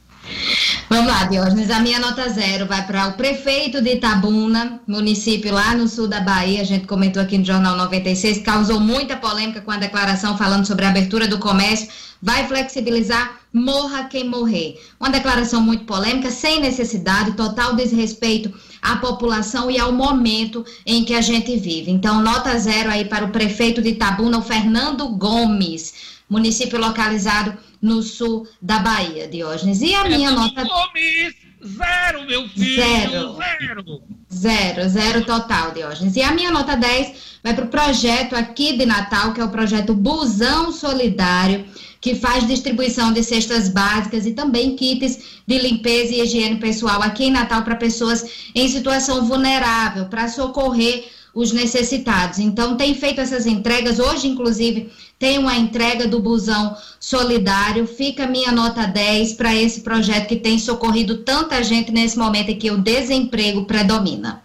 Vamos lá, Diógenes. A minha nota zero vai para o prefeito de Itabuna, município lá no sul da Bahia. A gente comentou aqui no Jornal 96, causou muita polêmica com a declaração falando sobre a abertura do comércio. Vai flexibilizar, morra quem morrer. Uma declaração muito polêmica, sem necessidade, total desrespeito à população e ao momento em que a gente vive. Então, nota zero aí para o prefeito de Itabuna, o Fernando Gomes, município localizado no sul da Bahia, Diógenes. E a é minha nota. Gomes, zero, meu filho! Zero. Zero. Zero, zero total, Diógenes. E a minha nota 10 vai para o projeto aqui de Natal, que é o projeto Busão Solidário, que faz distribuição de cestas básicas e também kits de limpeza e higiene pessoal aqui em Natal para pessoas em situação vulnerável, para socorrer os necessitados. Então, tem feito essas entregas. Hoje, inclusive, tem uma entrega do busão solidário. Fica minha nota 10 para esse projeto que tem socorrido tanta gente nesse momento em que o desemprego predomina.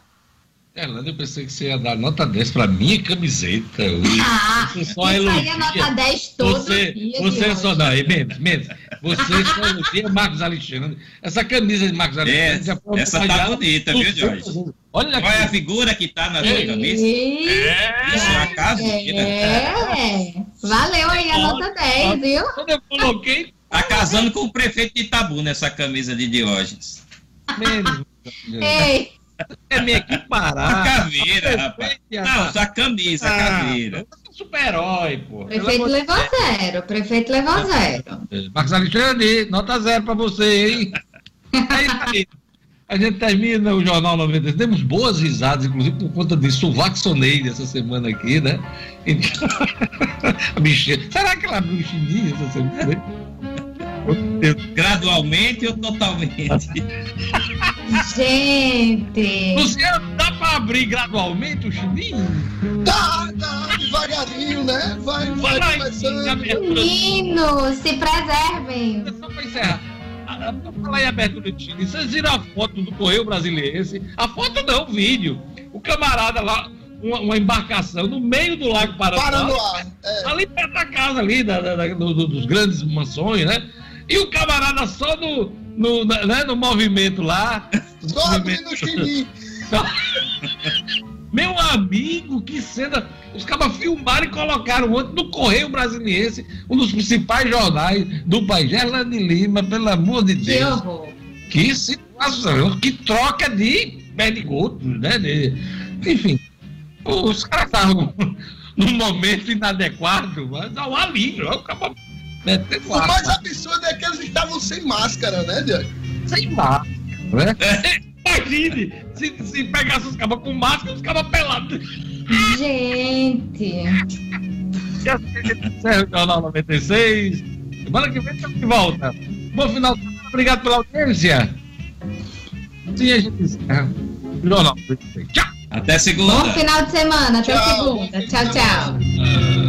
Erlândia, eu pensei que você ia dar nota 10 para minha camiseta. Ah, você só isso elogia. aí é nota 10 todo você, dia. Você só dá, menos, menos. Você só elogia Marcos Alexandre. Essa camisa de Marcos Alexandre é, já foi Essa tá bonita, viu, Jorge? Olha aqui. Qual é a figura que tá na sua é, camisa? É, isso é uma casa É, valeu aí a nota 10, viu? Quando eu coloquei... Tá casando com o prefeito de Itabu nessa camisa de Diógenes. Menos. Ei. É meio que parar. A caveira, rapaz. Não, só a camisa, a ah, caveira. Super-herói, pô. Prefeito levou zero. Prefeito levou zero. Marcos Alexandre, nota zero pra você, hein? aí, a gente termina o Jornal 90. Temos boas risadas, inclusive por conta disso. O vaxonei essa semana aqui, né? Então, a bichinha. Será que ela abriu o chininho essa semana? Gradualmente ou totalmente? Gente! Luciano, dá pra abrir gradualmente o chininho? Dá, dá, devagarinho, né? Vai, vai, vai começando. Menino, se preservem. Só pra encerrar. Falar em abertura de chininho, vocês viram a foto do Correio Brasiliense? A foto não, o vídeo. O camarada lá, uma, uma, embarcação no meio do Lago Paranoá. Paranoá, é. Ali perto da casa ali, da, da, da do, dos grandes mansões, né? E o camarada só no, no, né, no movimento lá. Só movimento... no Meu amigo, que cena. Os cabas filmaram e colocaram ontem no Correio Brasiliense, um dos principais jornais do país. Gerlane Lima, pelo amor de Deus. Que situação, que troca de perdigoto, né? De, enfim, os caras estavam num momento inadequado, mas ao alívio. Acaba metendo o mais absurdo é que eles estavam sem máscara, né, Diego? Sem máscara, né? Imagine se, se pegasse os cabas com máscara, os cabas pelados. Gente. E assim a gente encerra o Jornal 96. Semana que vem estamos de volta. Bom final de semana, obrigado pela audiência. Sim, a gente encerra o Jornal 96. Tchau. Até segunda. Bom final de semana, até Tchau. segunda. Tchau, tchau.